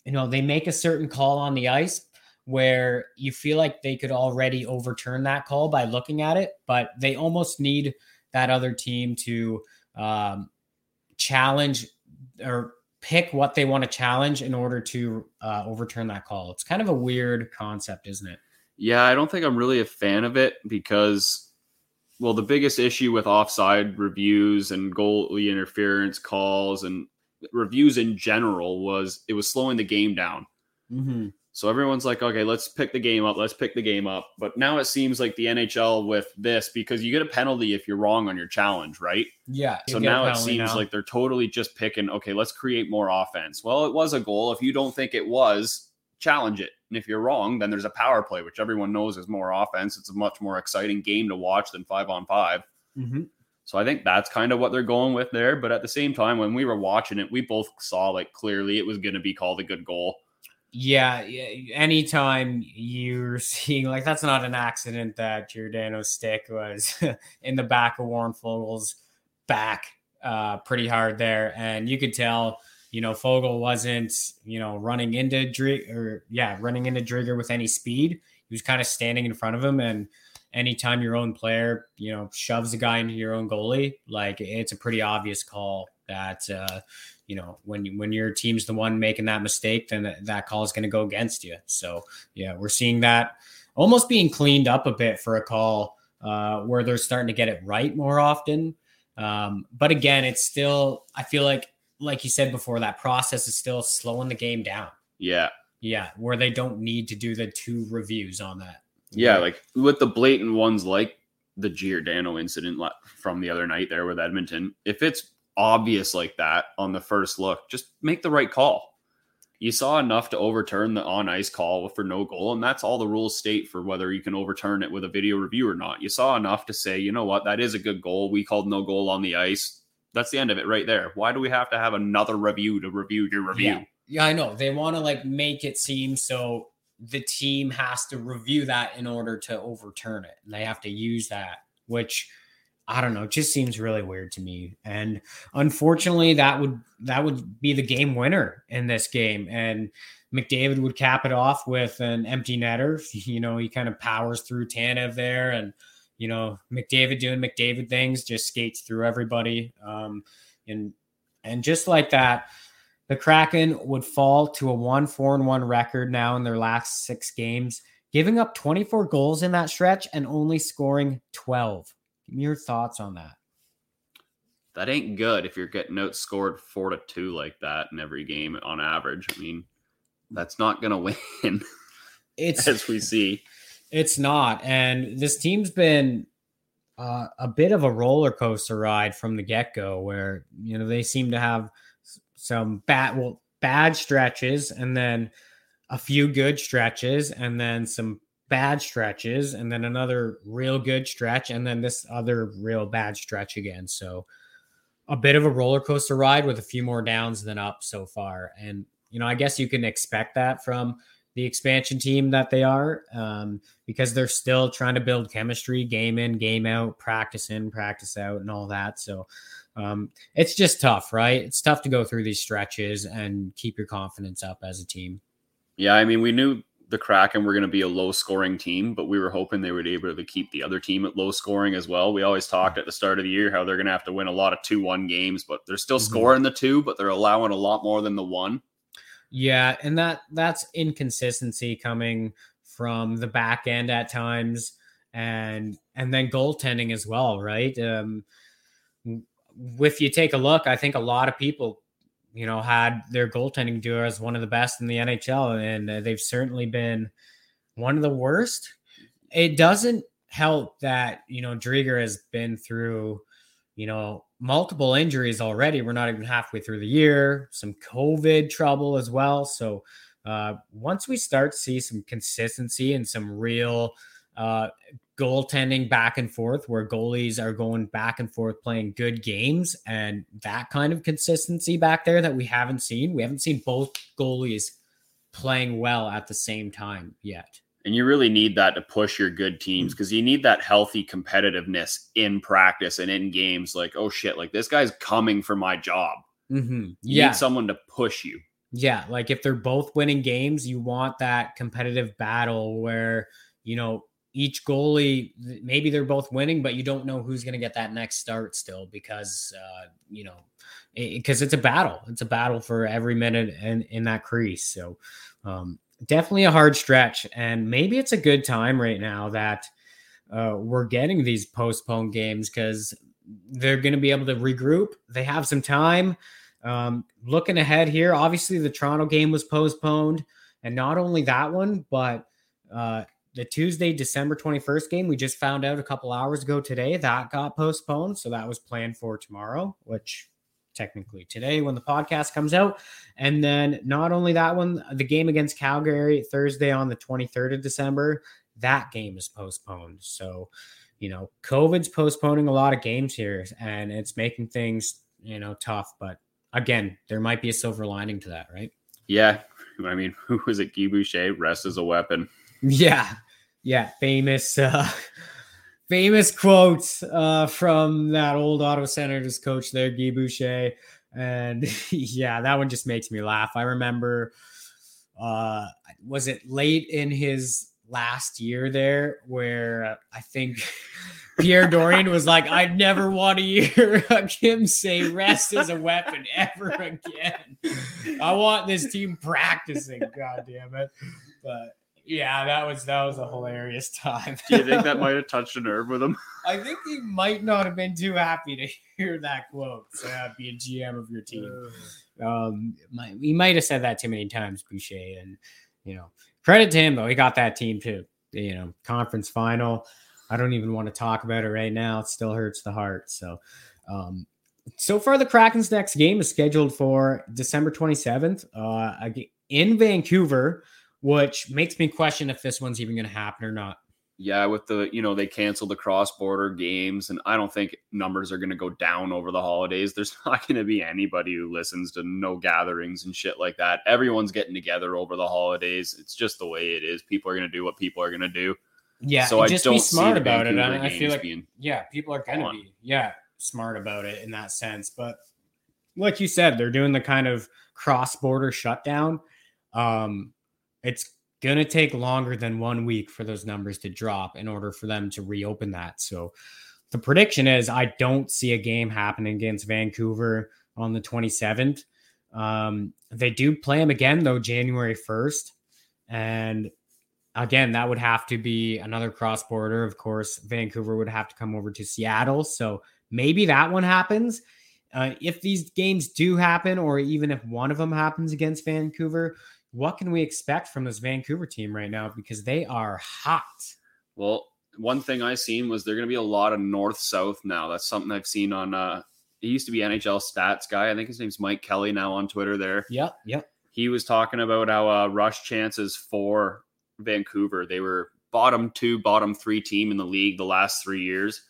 Speaker 2: you know they make a certain call on the ice where you feel like they could already overturn that call by looking at it, but they almost need that other team to um, challenge or pick what they want to challenge in order to uh, overturn that call. It's kind of a weird concept, isn't it?
Speaker 3: Yeah, I don't think I'm really a fan of it because well, the biggest issue with offside reviews and goalie interference calls and reviews in general was it was slowing the game down.
Speaker 2: Mm-hmm.
Speaker 3: So everyone's like, okay, let's pick the game up. Let's pick the game up. But now it seems like the NHL with this because you get a penalty if you're wrong on your challenge, right?
Speaker 2: Yeah.
Speaker 3: So now it seems now. like they're totally just picking, okay, let's create more offense. Well, it was a goal. If you don't think it was, challenge it. And if you're wrong, then there's a power play, which everyone knows is more offense. It's a much more exciting game to watch than five on 5
Speaker 2: mm-hmm.
Speaker 3: So I think that's kind of what they're going with there. But at the same time, when we were watching it, we both saw like clearly it was going to be called a good goal.
Speaker 2: Yeah, anytime you're seeing like that's not an accident that Giordano's stick was in the back of Warren Foegele's back uh, pretty hard there, and you could tell you know, Foegele wasn't, you know, running into Drig or yeah, running into Driedger with any speed. He was kind of standing in front of him. And anytime your own player, you know, shoves a guy into your own goalie, like it's a pretty obvious call that, uh, you know, when when your team's the one making that mistake, then that call is going to go against you. So yeah, we're seeing that almost being cleaned up a bit for a call uh, where they're starting to get it right more often. Um, but again, it's still I feel like like you said before, that process is still slowing the game down.
Speaker 3: Yeah.
Speaker 2: Yeah. Where they don't need to do the two reviews on that.
Speaker 3: Yeah. Like with the blatant ones like the Giordano incident from the other night there with Edmonton, if it's obvious like that on the first look, just make the right call. You saw enough to overturn the on ice call for no goal, and that's all the rules state for whether you can overturn it with a video review or not. You saw enough to say, you know what, that is a good goal. We called no goal on the ice that's the end of it right there. Why do we have to have another review to review your review?
Speaker 2: Yeah, yeah I know. They want to like make it seem so the team has to review that in order to overturn it. And they have to use that, which I don't know, It just seems really weird to me. And unfortunately, that would that would be the game winner in this game. And McDavid would cap it off with an empty netter. You know, he kind of powers through Tanev there and you know, McDavid doing McDavid things, just skates through everybody. Um, and and just like that, the Kraken would fall to a one four and one record now in their last six games, giving up 24 goals in that stretch and only scoring 12. Your thoughts on that.
Speaker 3: That ain't good if you're getting outscored four to two like that in every game on average. I mean, that's not gonna win.
Speaker 2: It's
Speaker 3: as we see.
Speaker 2: It's not. And this team's been uh, a bit of a roller coaster ride from the get go, where you know they seem to have some bad, well, bad stretches, and then a few good stretches, and then some bad stretches, and then another real good stretch, and then this other real bad stretch again. So a bit of a roller coaster ride with a few more downs than up so far. And you know, I guess you can expect that from the expansion team that they are um, because they're still trying to build chemistry game in game out practice in practice out and all that so um, it's just tough right it's tough to go through these stretches and keep your confidence up as a team
Speaker 3: yeah i mean we knew the kraken were going to be a low scoring team but we were hoping they would be able to keep the other team at low scoring as well we always talked at the start of the year how they're going to have to win a lot of 2-1 games but they're still mm-hmm. scoring the two but they're allowing a lot more than the one
Speaker 2: Yeah, and that that's inconsistency coming from the back end at times and and then goaltending as well, right? Um if you take a look, I think a lot of people you know, had their goaltending duo as one of the best in the NHL, and uh, they've certainly been one of the worst. It doesn't help that you know Driedger has been through, you know, multiple injuries already. We're not even halfway through the year. Some COVID trouble as well. So uh, once we start to see some consistency and some real uh, goaltending back and forth where goalies are going back and forth playing good games and that kind of consistency back there that we haven't seen. We haven't seen both goalies playing well at the same time yet.
Speaker 3: And you really need that to push your good teams because you need that healthy competitiveness in practice and in games. Like, oh shit, like this guy's coming for my job.
Speaker 2: Mm-hmm.
Speaker 3: You
Speaker 2: Yeah.
Speaker 3: need someone to push you.
Speaker 2: Yeah, like if they're both winning games, you want that competitive battle where, you know, each goalie maybe they're both winning, but you don't know who's going to get that next start still because uh, you know, because it's a battle. It's a battle for every minute in in that crease. So, um definitely a hard stretch and maybe it's a good time right now that uh, we're getting these postponed games because they're going to be able to regroup. They have some time. Um, looking ahead here, obviously the Toronto game was postponed, and not only that one, but uh, the Tuesday, December 21st game, we just found out a couple hours ago today that got postponed. So that was planned for tomorrow, which technically today when the podcast comes out. And then not only that one, the game against Calgary Thursday on the 23rd of December, that game is postponed. So, you know, COVID's postponing a lot of games here and it's making things, you know, tough. But again, there might be a silver lining to that, right?
Speaker 3: Yeah. I mean, who was it? Guy Boucher, rest is a weapon.
Speaker 2: Yeah. Yeah. Famous, uh, famous quotes uh, from that old Ottawa Senators coach there, Guy Boucher. And yeah, that one just makes me laugh. I remember, uh, was it late in his last year there where I think Pierre Dorion was like, "I'd never want to hear him say rest is a weapon ever again. I want this team practicing, god damn it. But yeah, that was that was a hilarious time.
Speaker 3: Do you think that might have touched a nerve with him?
Speaker 2: I think he might not have been too happy to hear that quote. So uh, be a GM of your team. Um, might, he might have said that too many times, Boucher, and you know, credit to him though. He got that team too. You know, conference final. I don't even want to talk about it right now. It still hurts the heart. So, um, so far the Kraken's next game is scheduled for December 27th uh, in Vancouver, which makes me question if this one's even going to happen or not.
Speaker 3: Yeah, with the you know they canceled the cross border games, and I don't think numbers are going to go down over the holidays. There's not going to be anybody who listens to no gatherings and shit like that. Everyone's getting together over the holidays. It's just the way it is. People are going to do what people are going to do.
Speaker 2: Yeah,
Speaker 3: so I
Speaker 2: just
Speaker 3: don't
Speaker 2: be smart about it. I, feel like yeah, people are gonna be yeah smart about it in that sense. But like you said, they're doing the kind of cross border shutdown. Um, it's gonna take longer than one week for those numbers to drop in order for them to reopen that. So the prediction is I don't see a game happening against Vancouver on the 27th. Um, they do play them again though, January 1st. And again, that would have to be another cross border. Of course, Vancouver would have to come over to Seattle. So maybe that one happens. Uh, if these games do happen, or even if one of them happens against Vancouver, what can we expect from this Vancouver team right now? Because they are hot.
Speaker 3: Well, one thing I seen was there going to be a lot of north south now. That's something I've seen on. uh He used to be NHL stats guy. I think his name's Mike Kelly now on Twitter. There,
Speaker 2: Yep. Yep.
Speaker 3: he was talking about how uh, rush chances for Vancouver. They were bottom two, bottom three team in the league the last three years.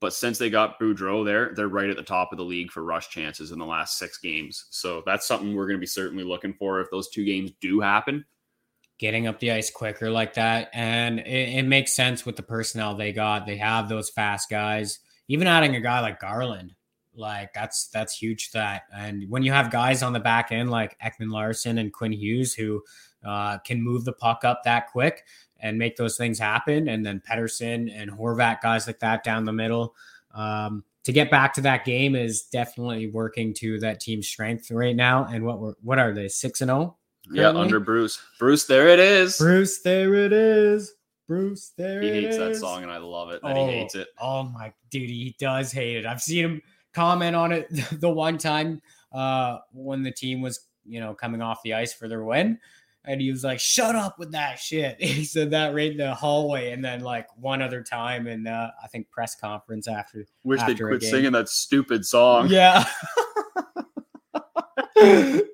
Speaker 3: But since they got Boudreau there, they're right at the top of the league for rush chances in the last six games. So that's something we're going to be certainly looking for if those two games do happen.
Speaker 2: getting up the ice quicker like that. And it, it makes sense with the personnel they got. They have those fast guys. Even adding a guy like Garland, like that's that's huge. That and when you have guys on the back end like Ekman-Larsson and Quinn Hughes who uh, can move the puck up that quick and make those things happen, and then Pettersson and Horvat guys like that down the middle. Um, to get back to that game is definitely working to that team's strength right now. And what were what are they six and zero?
Speaker 3: Yeah, under Bruce. Bruce, there it is.
Speaker 2: Bruce, there it is. Bruce, there
Speaker 3: he hates that song, and I love it that
Speaker 2: Oh,
Speaker 3: he hates it.
Speaker 2: Oh my dude, he does hate it. I've seen him comment on it the one time uh when the team was, you know, coming off the ice for their win. And he was like, shut up with that shit. He said that right in the hallway. And then like one other time in uh I think press conference after
Speaker 3: Wish they'd quit singing that stupid song.
Speaker 2: Yeah.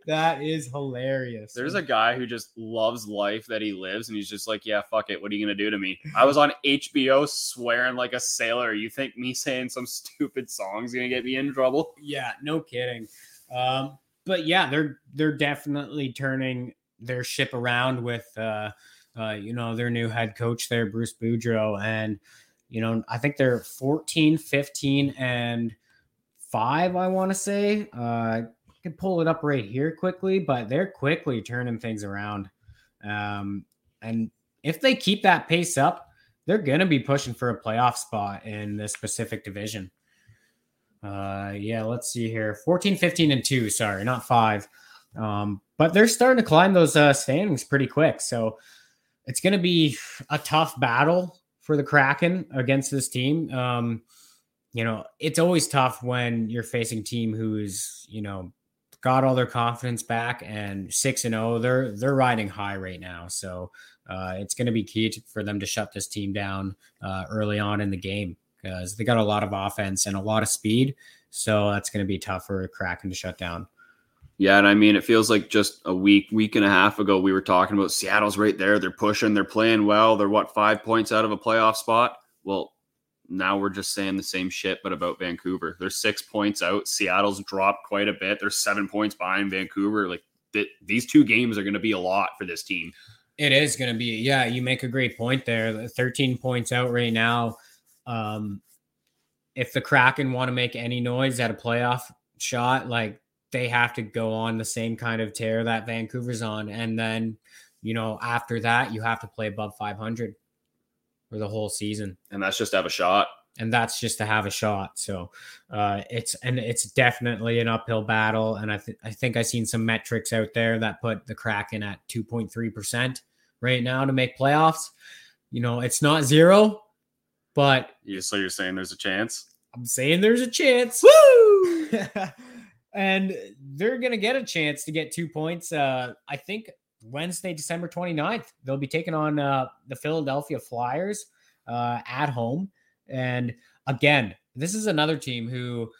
Speaker 2: that is hilarious.
Speaker 3: There's a guy who just loves life that he lives, and he's just like, "Yeah, fuck it. What are you gonna do to me?" I was on HBO swearing like a sailor. You think me saying some stupid song's gonna get me in trouble?
Speaker 2: Yeah, no kidding. Um, but yeah, they're they're definitely turning their ship around with uh, uh, you know their new head coach there, Bruce Boudreau, and you know I think they're 14, 15, and five. I want to say. Uh, I can pull it up right here quickly, but they're quickly turning things around. Um, and if they keep that pace up, they're going to be pushing for a playoff spot in this specific division. Uh, yeah, let's see here 14, 15, and two. Sorry, not five. Um, but they're starting to climb those uh, standings pretty quick. So it's going to be a tough battle for the Kraken against this team. Um, you know, it's always tough when you're facing a team who's, you know, got all their confidence back and six and zero. They're they're riding high right now, so uh, it's going to be key to, for them to shut this team down uh, early on in the game because they got a lot of offense and a lot of speed. So that's going to be tough for Kraken to shut down.
Speaker 3: Yeah, and I mean, it feels like just a week, week and a half ago, we were talking about Seattle's right there. They're pushing, they're playing well. They're what five points out of a playoff spot. Well, now we're just saying the same shit, but about Vancouver. They're six points out. Seattle's dropped quite a bit. They're seven points behind Vancouver. Like th- these two games are going to be a lot for this team.
Speaker 2: It is going to be, yeah. You make a great point there. Thirteen points out right now. Um, if the Kraken want to make any noise at a playoff shot, like they have to go on the same kind of tear that Vancouver's on, and then you know after that you have to play above five hundred for the whole season
Speaker 3: And that's just to have a shot.
Speaker 2: and that's just to have a shot. So uh, it's and it's definitely an uphill battle. And I th- I think I seen some metrics out there that put the Kraken at two point three percent right now to make playoffs. You know, it's not zero, but
Speaker 3: You, so you're saying there's a chance?
Speaker 2: I'm saying there's a chance. Woo! and they're gonna get a chance to get two points. Uh, I think Wednesday, December 29th, they'll be taking on uh, the Philadelphia Flyers uh, at home. And again, this is another team who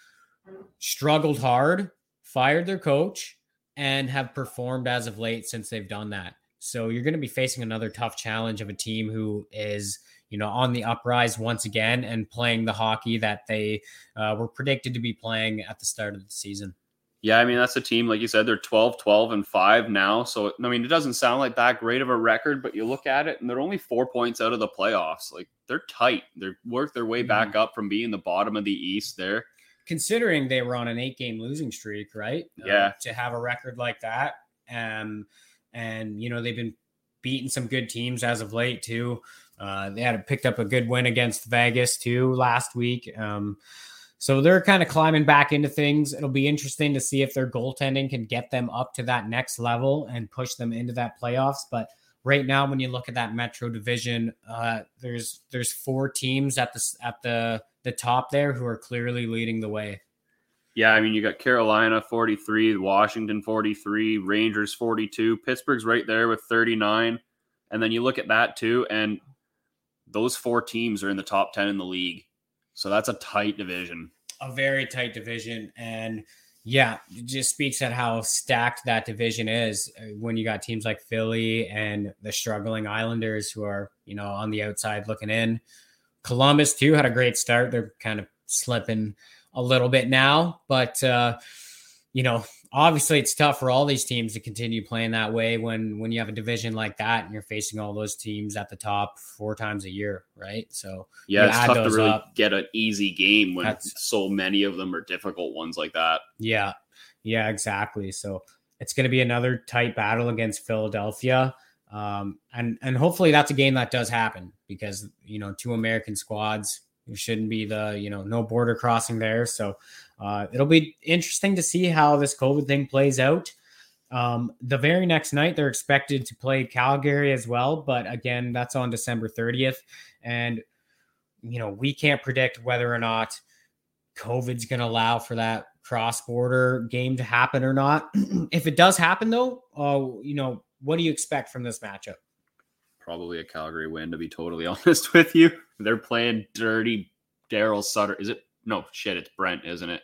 Speaker 2: struggled hard, fired their coach, and have performed as of late since they've done that. So you're going to be facing another tough challenge of a team who is, you know, on the uprise once again and playing the hockey that they uh, were predicted to be playing at the start of the season.
Speaker 3: Yeah, I mean, that's a team, like you said, they're 12, 12, and 5 now. So, I mean, it doesn't sound like that great of a record, but you look at it and they're only four points out of the playoffs. Like, they're tight. They're worked their way back up from being the bottom of the East there.
Speaker 2: Considering they were on an eight-game losing streak, right? Uh,
Speaker 3: Yeah.
Speaker 2: to have a record like that, um, and you know they've been beating some good teams as of late too. Uh, they had picked up a good win against Vegas too last week. Um, so they're kind of climbing back into things. It'll be interesting to see if their goaltending can get them up to that next level and push them into that playoffs. But right now, when you look at that Metro division, uh, there's there's four teams at the at the the top there who are clearly leading the way.
Speaker 3: Yeah, I mean, you got Carolina 43, Washington 43, Rangers 42, Pittsburgh's right there with 39. And then you look at that too, and those four teams are in the top 10 in the league. So that's a tight division.
Speaker 2: a very tight division. And yeah it just speaks at how stacked that division is uh, when you got teams like philly and the struggling islanders who are you know on the outside looking in. Columbus too had a great start. They're kind of slipping a little bit now but uh you know obviously it's tough for all these teams to continue playing that way when when you have a division like that and you're facing all those teams at the top four times a year right so
Speaker 3: Yeah, it's tough to really
Speaker 2: up.
Speaker 3: get an easy game when
Speaker 2: That's-
Speaker 3: so many of them are difficult ones like that.
Speaker 2: Yeah, yeah, exactly. So it's going to be another tight battle against Philadelphia, um, and and hopefully that's a game that does happen because you know two American squads there shouldn't be the you know no border crossing there. So uh, it'll be interesting to see how this COVID thing plays out. Um, the very next night, they're expected to play Calgary as well, but again, that's on December 30th. And, you know, we can't predict whether or not COVID's going to allow for that cross border game to happen or not. if it does happen, though, uh, you know, what do you expect from this matchup?
Speaker 3: Probably a Calgary win, to be totally honest with you. They're playing dirty Daryl Sutter. Is it? No, shit, it's Brent, isn't it?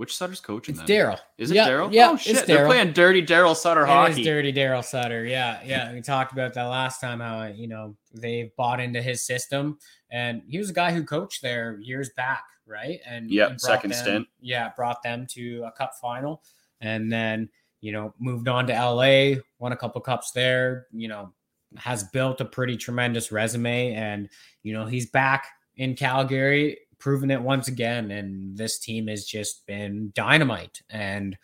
Speaker 3: Which Sutter's coaching?
Speaker 2: It's? Daryl.
Speaker 3: Is it
Speaker 2: Yeah,
Speaker 3: Daryl?
Speaker 2: yeah,
Speaker 3: oh,
Speaker 2: it's
Speaker 3: shit. They're playing dirty Daryl Sutter
Speaker 2: It
Speaker 3: hockey.
Speaker 2: is dirty Daryl Sutter. Yeah, yeah. We talked about that last time. How you know they bought into his system, and he was a guy who coached there years back, right? And brought
Speaker 3: second
Speaker 2: them-
Speaker 3: stint.
Speaker 2: Yeah, brought them to a cup final, and then you know moved on to LA, won a couple cups there. You know, has built a pretty tremendous resume, and you know he's back in Calgary, proving it once again. And this team has just been dynamite, and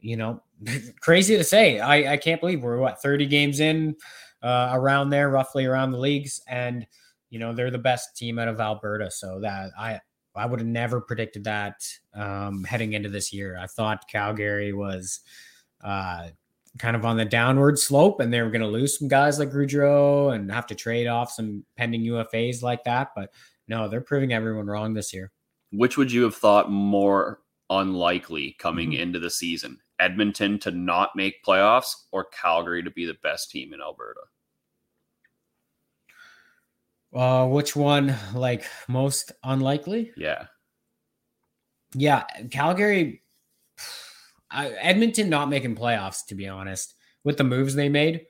Speaker 2: you know, crazy to say. I, I can't believe we're what 30 games in uh, around there, roughly around the leagues, and you know they're the best team out of Alberta. So that I I would have never predicted that um, heading into this year. I thought Calgary was uh, kind of on the downward slope, and they were going to lose some guys like Gaudreau and have to trade off some pending UFAs like that. But no, they're proving everyone wrong this year.
Speaker 3: Which would you have thought more unlikely coming
Speaker 2: Mhm.
Speaker 3: into the season? Edmonton to not make playoffs or Calgary to be the best team in Alberta?
Speaker 2: Uh, which one, like most unlikely?
Speaker 3: Yeah.
Speaker 2: Yeah, Calgary, I, Edmonton not making playoffs. To be honest, with the moves they made,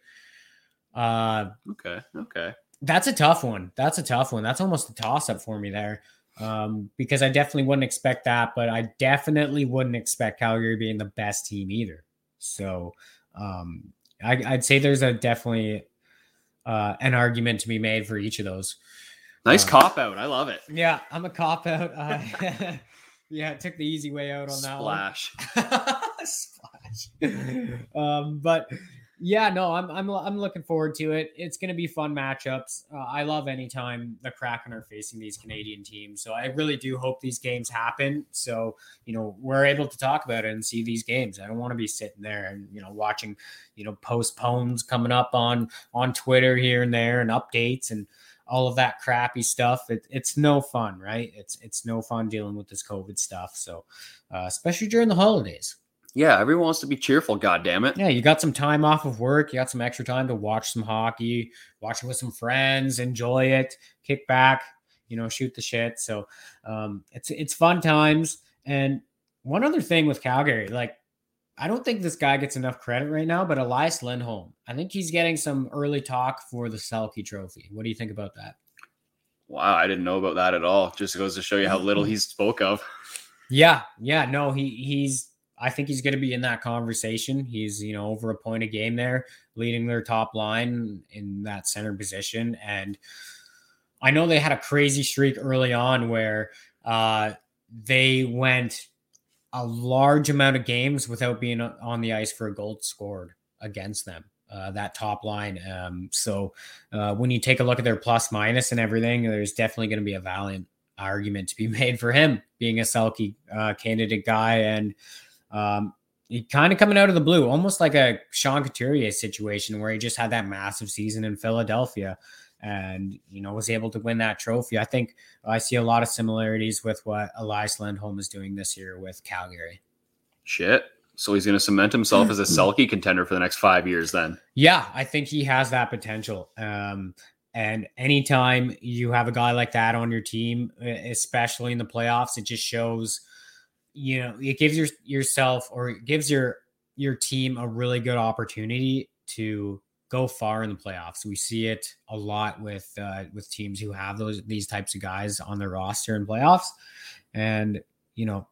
Speaker 2: uh,
Speaker 3: Okay. Okay.
Speaker 2: That's a tough one. That's a tough one. That's almost a toss up for me there, um, because I definitely wouldn't expect that, but I definitely wouldn't expect Calgary being the best team either. So, um, I, I'd say there's a definitely uh, an argument to be made for each of those.
Speaker 3: Nice
Speaker 2: Uh,
Speaker 3: cop out. I love it.
Speaker 2: Yeah, I'm a cop out. Uh, yeah, I took the easy way out on that one.
Speaker 3: Splash.
Speaker 2: Splash. um, but yeah, no, I'm I'm I'm looking forward to it. It's going to be fun matchups. Uh, I love anytime the Kraken are facing these Canadian teams. So I really do hope these games happen. So you know we're able to talk about it and see these games. I don't want to be sitting there and you know watching you know postpones coming up on on Twitter here and there and updates and all of that crappy stuff. It, it's no fun, right? It's it's no fun dealing with this COVID stuff. So uh, especially during the holidays.
Speaker 3: Yeah, everyone wants to be cheerful, God damn it.
Speaker 2: Yeah, you got some time off of work. You got some extra time to watch some hockey, watch it with some friends, enjoy it, kick back, you know, shoot the shit. So um, it's it's fun times. And one other thing with Calgary, like I don't think this guy gets enough credit right now, but Elias Lindholm, I think he's getting some early talk for the Selke Trophy. What do you think about that?
Speaker 3: Wow, I didn't know about that at all. Just goes to show you how little he spoke of.
Speaker 2: Yeah, yeah, no, he he's I think he's going to be in that conversation. He's, you know, over a point a game there, leading their top line in that center position and I know they had a crazy streak early on where uh they went a large amount of games without being on the ice for a goal scored against them. Uh, that top line. Um, so uh, when you take a look at their plus minus and everything, there's definitely going to be a valiant argument to be made for him being a Selke uh, candidate guy and um, he kind of coming out of the blue, almost like a Sean Couturier situation where he just had that massive season in Philadelphia and you know was able to win that trophy. I think I see a lot of similarities with what Elias Lindholm is doing this year with Calgary.
Speaker 3: Shit. So he's going to cement himself as a Selke contender for the next five years then.
Speaker 2: Yeah, I think he has that potential. Um, and anytime you have a guy like that on your team, especially in the playoffs, it just shows, you know, it gives your yourself or it gives your your team a really good opportunity to go far in the playoffs. We see it a lot with uh, with teams who have those these types of guys on their roster in playoffs, and you know,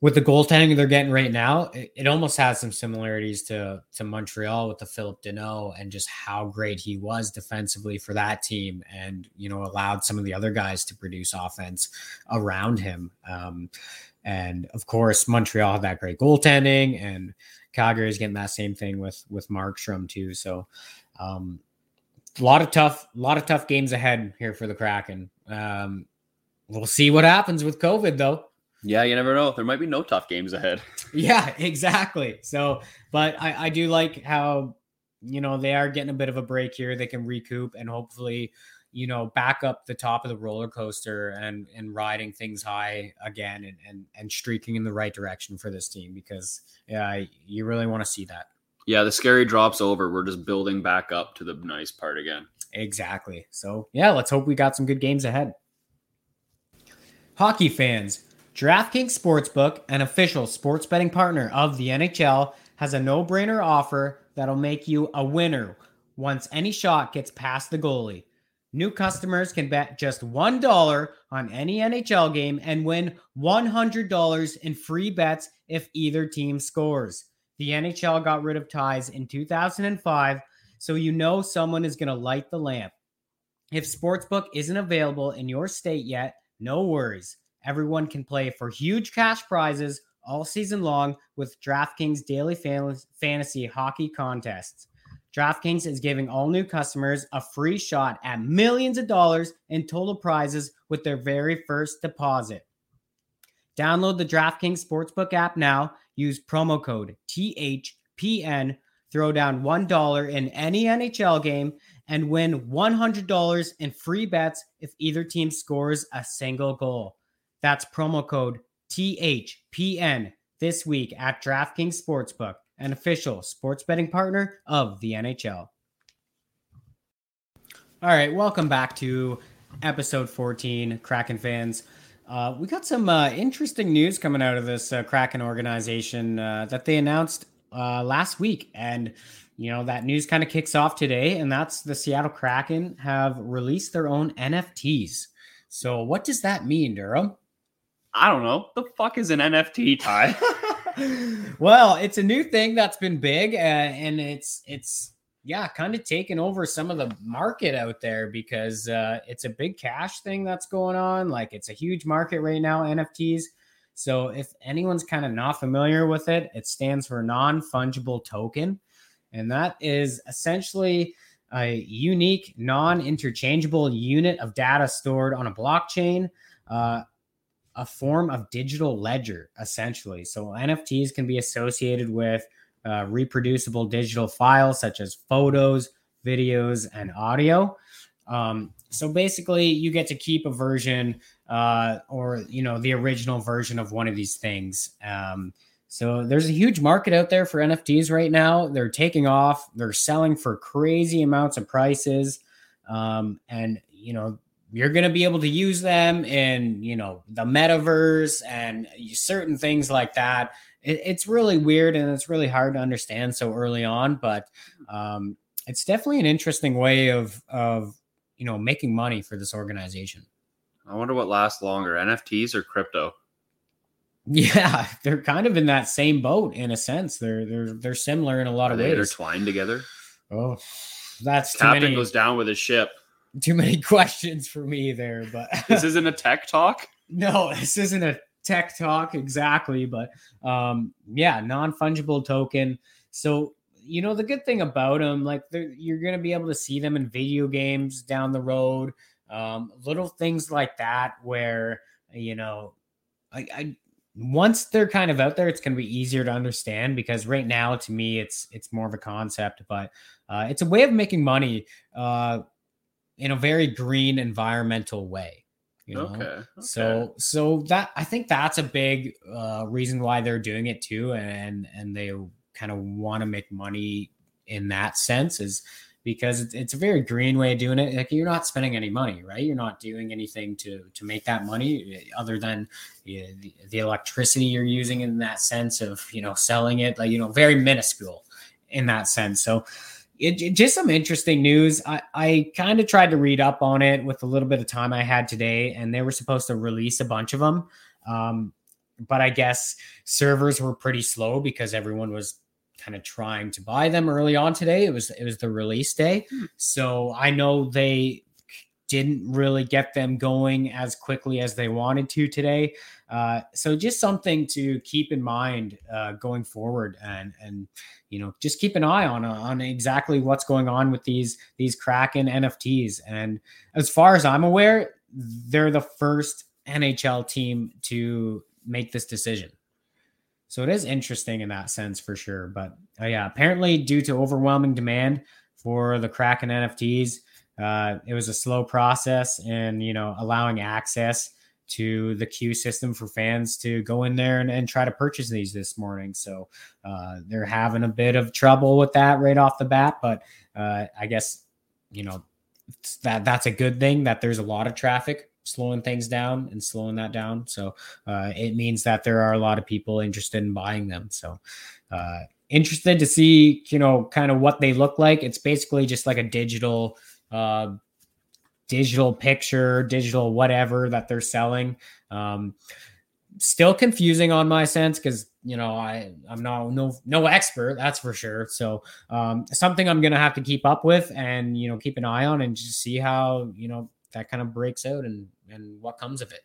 Speaker 2: with the goaltending they're getting right now, it, it almost has some similarities to to Montreal with the Phillip Danault and just how great he was defensively for that team, and you know allowed some of the other guys to produce offense around him. Um, and of course, Montreal had that great goaltending, and Calgary is getting that same thing with with Markstrom too. So, um, a lot of tough, a lot of tough games ahead here for the Kraken. Um, we'll see what happens with COVID though.
Speaker 3: Yeah, you never know. There might be no tough games ahead.
Speaker 2: Yeah, exactly. So, but I, I do like how, you know, they are getting a bit of a break here. They can recoup and hopefully, you know, back up the top of the roller coaster and and riding things high again and and, and streaking in the right direction for this team because yeah, you really want to see that.
Speaker 3: Yeah, the scary drops over. We're just building back up to the nice part again.
Speaker 2: Exactly. So yeah, let's hope we got some good games ahead. Hockey fans, DraftKings Sportsbook, an official sports betting partner of the NHL, has a no brainer offer that'll make you a winner once any shot gets past the goalie. New customers can bet just $1 on any NHL game and win $100 in free bets if either team scores. The NHL got rid of ties in 2005, so you know someone is going to light the lamp. If Sportsbook isn't available in your state yet, no worries. Everyone can play for huge cash prizes all season long with DraftKings daily fantasy hockey contests. DraftKings is giving all new customers a free shot at millions of dollars in total prizes with their very first deposit. Download the DraftKings Sportsbook app now. Use promo code THPN. Throw down $1 in any NHL game and win $100 in free bets if either team scores a single goal. That's promo code THPN this week at DraftKings Sportsbook, an official sports betting partner of the NHL. All right, welcome back to episode 14, Kraken fans. Uh, we got some uh, interesting news coming out of this uh, Kraken organization uh, that they announced uh, last week. And, you know, that news kind of kicks off today, and that's the Seattle Kraken have released their own NFTs. So, what does that mean, Durham?
Speaker 3: I don't know. The fuck is an NFT, Ty?
Speaker 2: well, it's a new thing that's been big, uh, and it's it's yeah, kind of taken over some of the market out there because uh, it's a big cash thing that's going on. Like it's a huge market right now, NFTs. So if anyone's kind of not familiar with it, it stands for non fungible token, and that is essentially a unique, non interchangeable unit of data stored on a blockchain. Uh, a form of digital ledger, essentially. So NFTs can be associated with uh, reproducible digital files such as photos, videos, and audio. Um, so basically, you get to keep a version uh, or you know the original version of one of these things. Um, so there's a huge market out there for NFTs right now. They're taking off. They're selling for crazy amounts of prices, um, and you know you're going to be able to use them in you know the metaverse and certain things like that. It, it's really weird and it's really hard to understand so early on but um, it's definitely an interesting way of of you know making money for this organization.
Speaker 3: I wonder what lasts longer nfts or crypto?
Speaker 2: Yeah they're kind of in that same boat in a sense. They're they're they're similar in a lot
Speaker 3: Are
Speaker 2: of ways.
Speaker 3: intertwined together?
Speaker 2: Oh that's too
Speaker 3: captain goes down with his ship
Speaker 2: too many questions for me there but
Speaker 3: this isn't a tech talk
Speaker 2: no, this isn't a tech talk exactly, but um, yeah, non fungible token. So you know the good thing about them, like you're going to be able to see them in video games down the road, um, little things like that, where you know, I, I once they're kind of out there, it's going to be easier to understand because right now, to me, it's it's more of a concept, but uh, it's a way of making money uh, in a very green environmental way. You know?
Speaker 3: okay, okay.
Speaker 2: So so that I think that's a big uh, reason why they're doing it too, and and they kind of want to make money in that sense is because it's, it's a very green way of doing it. Like you're not spending any money, right? You're not doing anything to to make that money eh, other than the, the electricity you're using in that sense of you know selling it, like you know very minuscule in that sense. So it, it, just some interesting news. I, I kind of tried to read up on it with a little bit of time I had today, and they were supposed to release a bunch of them. Um, but I guess servers were pretty slow because everyone was kind of trying to buy them early on today. It was it was the release day, hmm. so I know they didn't really get them going as quickly as they wanted to today. Uh, so just something to keep in mind uh, going forward, and and you know just keep an eye on on exactly what's going on with these these Kraken NFTs. And as far as I'm aware, they're the first NHL team to make this decision. So it is interesting in that sense for sure. But uh, yeah, apparently due to overwhelming demand for the Kraken NFTs, uh, it was a slow process and you know allowing access to the queue system for fans to go in there and, and try to purchase these this morning. So uh, they're having a bit of trouble with that right off the bat, but uh, I guess you know that that's a good thing that there's a lot of traffic slowing things down and slowing that down. So uh, it means that there are a lot of people interested in buying them. So uh, interested to see, you know, kind of what they look like. It's basically just like a digital, uh, digital picture, digital whatever that they're selling. Um, still confusing on my sense because you know I I'm not no no expert that's for sure. So um, something I'm gonna have to keep up with and you know keep an eye on and just see how you know that kind of breaks out and and what comes of it.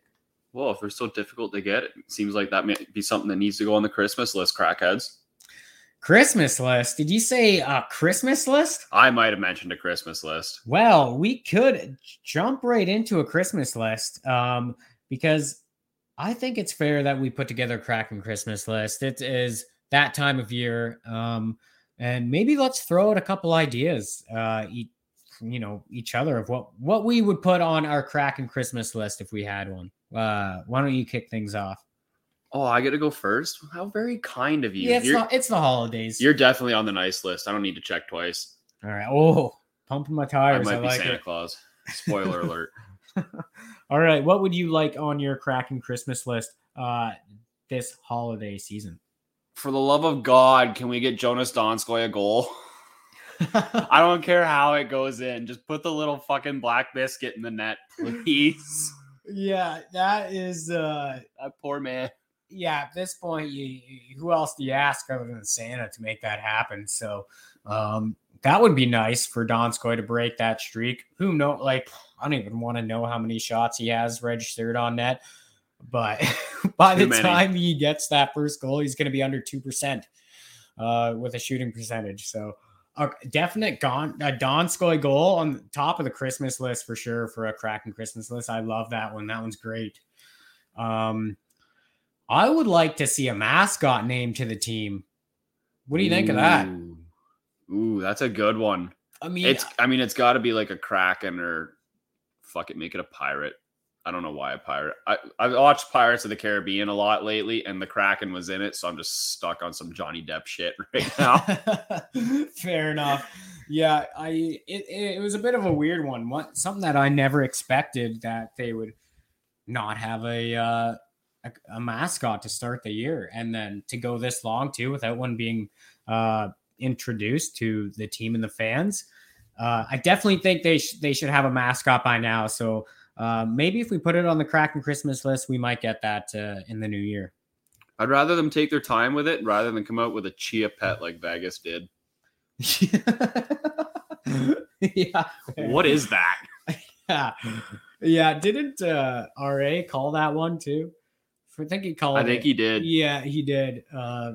Speaker 3: Well, if they're so difficult to get, it seems like that may be something that needs to go on the Christmas list, crackheads.
Speaker 2: Christmas list. Did you say a Christmas list?
Speaker 3: I might have mentioned a Christmas list.
Speaker 2: Well, we could jump right into a Christmas list um, because I think it's fair that we put together a Kraken Christmas list. It is that time of year. Um, and maybe let's throw out a couple ideas. Uh, you know each other of what what we would put on our Kraken Christmas list if we had one. Uh, why don't you kick things off?
Speaker 3: Oh, I get to go first. How very kind of you.
Speaker 2: Yeah, it's, not, it's the holidays.
Speaker 3: You're definitely on the nice list. I don't need to check twice.
Speaker 2: All right. Oh, pumping my tires.
Speaker 3: I might
Speaker 2: I
Speaker 3: be
Speaker 2: like
Speaker 3: Santa
Speaker 2: it.
Speaker 3: Claus. Spoiler alert.
Speaker 2: All right. What would you like on your Kraken Christmas list uh, this holiday season?
Speaker 3: For the love of God, can we get Joonas Donskoi a goal? I don't care how it goes in. Just put the little fucking black biscuit in the net, please.
Speaker 2: yeah, that is uh
Speaker 3: that poor man.
Speaker 2: Yeah, at this point, you, who else do you ask other than Santa to make that happen? So um that would be nice for Donskoi to break that streak. Who know like I don't even want to know how many shots he has registered on net. But by
Speaker 3: Too
Speaker 2: the
Speaker 3: many.
Speaker 2: time he gets that first goal, he's going to be under 2% uh, with a shooting percentage. So a definite Gon- a Donskoi goal on the top of the Christmas list for sure for a Kraken Christmas list. I love that one. That one's great. Um, I would like to see a mascot named to the team. What do you think of that?
Speaker 3: Ooh. Ooh, that's a good one.
Speaker 2: I mean,
Speaker 3: It's I mean, it's gotta be like a kraken or fuck it, make it a pirate. I don't know why a pirate. I, I've watched Pirates of the Caribbean a lot lately, and the Kraken was in it, so I'm just stuck on some Johnny Depp shit right now.
Speaker 2: Fair enough. Yeah, I it, it was a bit of a weird one. What something that I never expected that they would not have a uh, a, a mascot to start the year, and then to go this long too without one being uh, introduced to the team and the fans. Uh, I definitely think they sh- they should have a mascot by now. So uh, maybe if we put it on the Kraken Christmas list, we might get that uh, in the new year.
Speaker 3: I'd rather them take their time with it rather than come out with a chia pet like Vegas did.
Speaker 2: yeah.
Speaker 3: What is that?
Speaker 2: Yeah. Yeah. Didn't uh RA call that one too? I think he called
Speaker 3: I think
Speaker 2: it.
Speaker 3: he did.
Speaker 2: Yeah, he did. Uh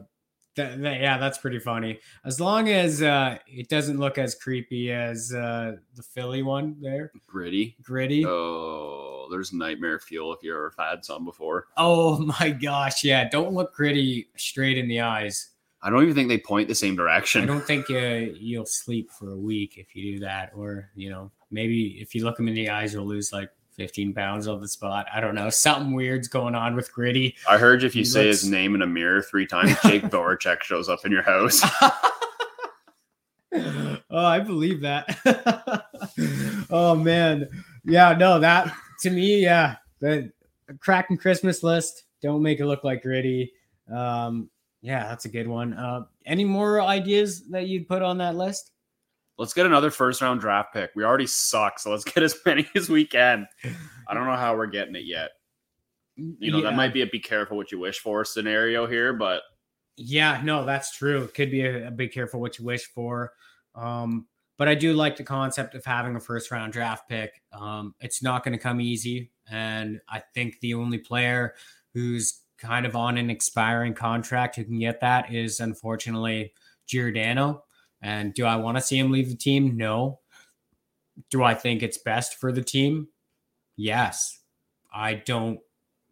Speaker 2: that, that- yeah, that's pretty funny. As long as uh it doesn't look as creepy as uh the Philly one there.
Speaker 3: Gritty.
Speaker 2: Gritty.
Speaker 3: Oh, there's nightmare fuel if you ever had some before.
Speaker 2: Oh my gosh, yeah. Don't look gritty straight in the eyes.
Speaker 3: I don't even think they point the same direction.
Speaker 2: I don't think uh, you'll sleep for a week if you do that, or you know, maybe if you look them in the eyes, you'll lose like 15 pounds on the spot. I don't know. Something weird's going on with Gritty.
Speaker 3: I heard if you
Speaker 2: He
Speaker 3: say
Speaker 2: looks-
Speaker 3: his name in a mirror three times, Jake Voracek shows up in your house.
Speaker 2: oh, I believe that. oh man, yeah, no, that to me, yeah, the Kraken Christmas list. Don't make it look like Gritty. Um, yeah, that's a good one. Uh, any more ideas that you'd put on that list?
Speaker 3: Let's get another first round draft pick. We already suck, so let's get as many as we can. I don't know how we're getting it yet. You know,
Speaker 2: Yeah.
Speaker 3: that might be a be careful what you wish for scenario here, but
Speaker 2: Yeah, no, that's true. It could be a, a be careful what you wish for. Um, but I do like the concept of having a first round draft pick. Um, it's not going to come easy. And I think the only player who's kind of on an expiring contract who can get that is unfortunately Giordano. And do I want to see him leave the team? No. Do I think it's best for the team? Yes. I don't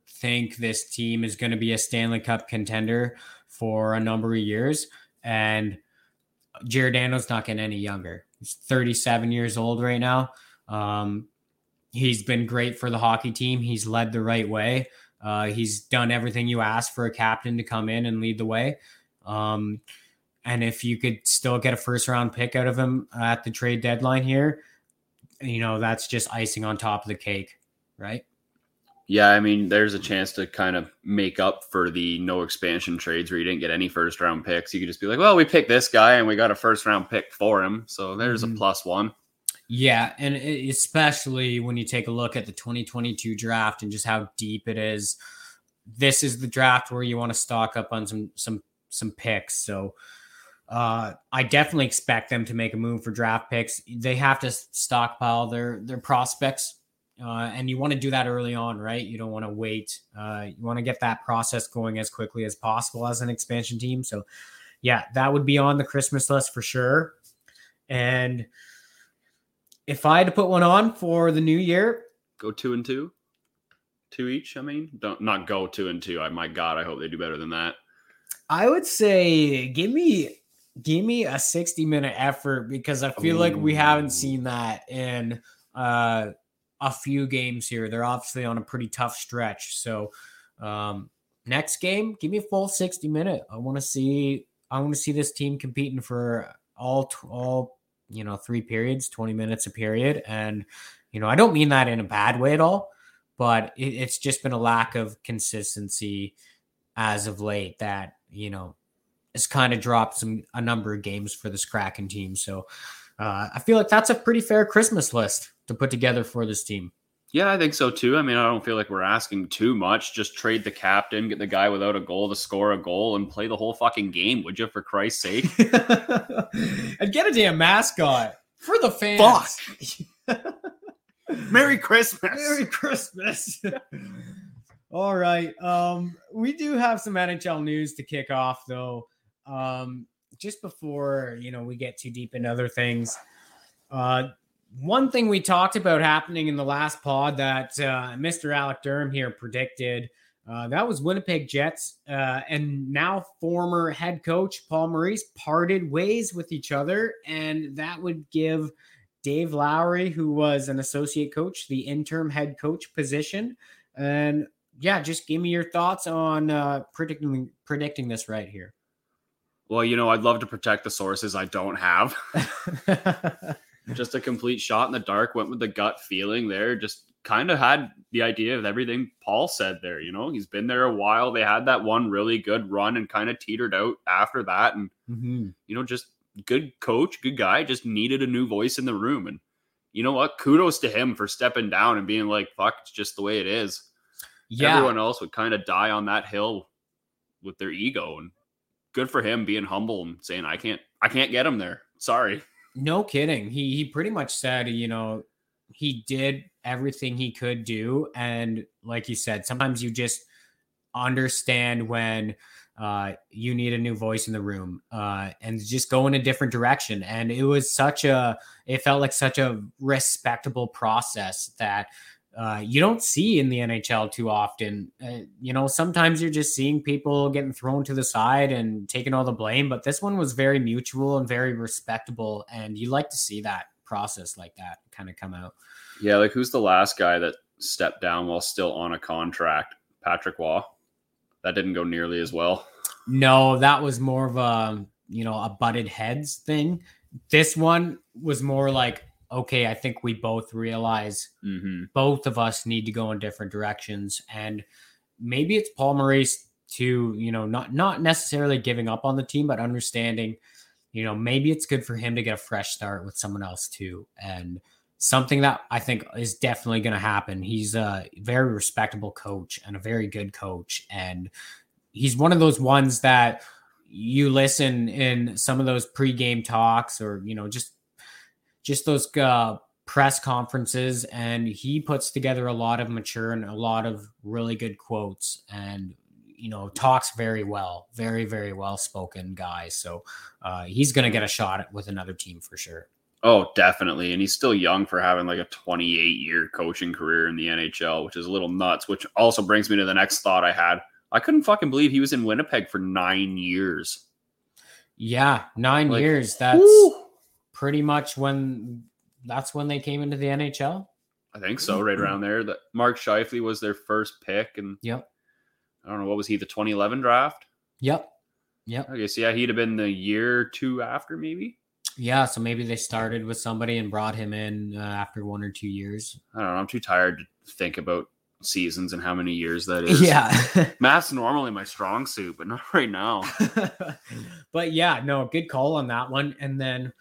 Speaker 2: think this team is going to be a Stanley Cup contender for a number of years. And Daniels not getting any younger. He's 37 years old right now. Um, he's been great for the hockey team. He's led the right way. Uh, he's done everything you ask for a captain to come in and lead the way. Um, and if you could still get a first round pick out of him at the trade deadline here, you know, that's just icing on top of the cake, right?
Speaker 3: Yeah, I mean, there's a chance to kind of make up for the no expansion trades where you didn't get any first round picks. You could just be like, well, we picked this guy and we got a first round pick for him. So there's mm-hmm. a plus one.
Speaker 2: Yeah. And especially when you take a look at the 2022 draft and just how deep it is, this is the draft where you want to stock up on some, some, some picks. So, uh, I definitely expect them to make a move for draft picks. They have to stockpile their their prospects, uh, and you want to do that early on, right? You don't want to wait. Uh, you want to get that process going as quickly as possible as an expansion team. So, yeah, that would be on the Christmas list for sure. And if I had to put one on for the new year,
Speaker 3: go two and two, two each. I mean, don't not go two and two. I my God, I hope they do better than that.
Speaker 2: I would say give me give me a 60 minute effort because I feel Ooh. like we haven't seen that in uh, a few games here. They're obviously on a pretty tough stretch. So um, next game, give me a full 60 minute. I want to see I want to see this team competing for all all you know three periods, 20 minutes a period and you know, I don't mean that in a bad way at all, but it, it's just been a lack of consistency as of late that, you know, has kind of dropped some a number of games for this Kraken team. So uh, I feel like that's a pretty fair Christmas list to put together for this team.
Speaker 3: Yeah, I think so too. I mean, I don't feel like we're asking too much. Just trade the captain, get the guy without a goal to score a goal, and play the whole fucking game, would you? For Christ's sake,
Speaker 2: and get a damn mascot for the fans.
Speaker 3: Fuck. Merry Christmas.
Speaker 2: Merry Christmas. All right. Um, we do have some NHL news to kick off, though. Um, just before you know we get too deep into other things, uh, one thing we talked about happening in the last pod that uh, Mr. Alec Durham here predicted uh, that was Winnipeg Jets uh, and now former head coach Paul Maurice parted ways with each other, and that would give Dave Lowry, who was an associate coach, the interim head coach position. And yeah, just give me your thoughts on uh, predicting predicting this right here.
Speaker 3: Well, you know, I'd love to protect the sources I don't have. just a complete shot in the dark. Went with the gut feeling there. Just kind of had the idea of everything Paul said there. You know, he's been there a while. They had that one really good run and kind of teetered out after that. And, mm-hmm. you know, just good coach, good guy, just needed a new voice in the room. And you know what? Kudos to him for stepping down and being like, fuck, it's just the way it is. Yeah. Everyone else would kind of die on that hill with their ego. And good for him being humble and saying, I can't, I can't get him there. Sorry.
Speaker 2: No kidding. He he pretty much said, you know, he did everything he could do. And like you said, sometimes you just understand when uh, you need a new voice in the room uh, and just go in a different direction. And it was such a, it felt like such a respectable process that uh, you don't see in the NHL too often. Uh, you know, sometimes you're just seeing people getting thrown to the side and taking all the blame, but this one was very mutual and very respectable. And you like to see that process like that kind of come out.
Speaker 3: Yeah, like who's the last guy that stepped down while still on a contract? Patrick Roy. That didn't go nearly as well.
Speaker 2: No, that was more of a you know a butted heads thing. This one was more like okay, I think we both realize mm-hmm. both of us need to go in different directions. And maybe it's Paul Maurice to, you know, not not necessarily giving up on the team, but understanding, you know, maybe it's good for him to get a fresh start with someone else too. And something that I think is definitely going to happen. He's a very respectable coach and a very good coach. And he's one of those ones that you listen in some of those pregame talks or, you know, just just those uh, press conferences, and he puts together a lot of mature and a lot of really good quotes, and you know talks very well, very very well spoken guy. So uh, he's going to get a shot with another team for sure.
Speaker 3: Oh, definitely. And he's still young for having like a 28 year coaching career in the NHL, which is a little nuts, which also brings me to the next thought I had. I couldn't fucking believe he was in Winnipeg for nine years.
Speaker 2: Yeah, nine
Speaker 3: Like,
Speaker 2: years. That's
Speaker 3: Woo!
Speaker 2: Pretty much when that's when they came into the NHL.
Speaker 3: I think so, right around there. That Mark Scheifele was their first pick, and
Speaker 2: Yep.
Speaker 3: I don't know what was he the 2011 draft.
Speaker 2: Yep. Yep.
Speaker 3: I guess yeah, he'd have been the year or two after, maybe.
Speaker 2: Yeah. So maybe they started with somebody and brought him in uh, after one or two years.
Speaker 3: I don't know. I'm too tired to think about seasons and how many years that is.
Speaker 2: Yeah.
Speaker 3: math's normally my strong suit, but not right now.
Speaker 2: but yeah, no, good call on that one. And then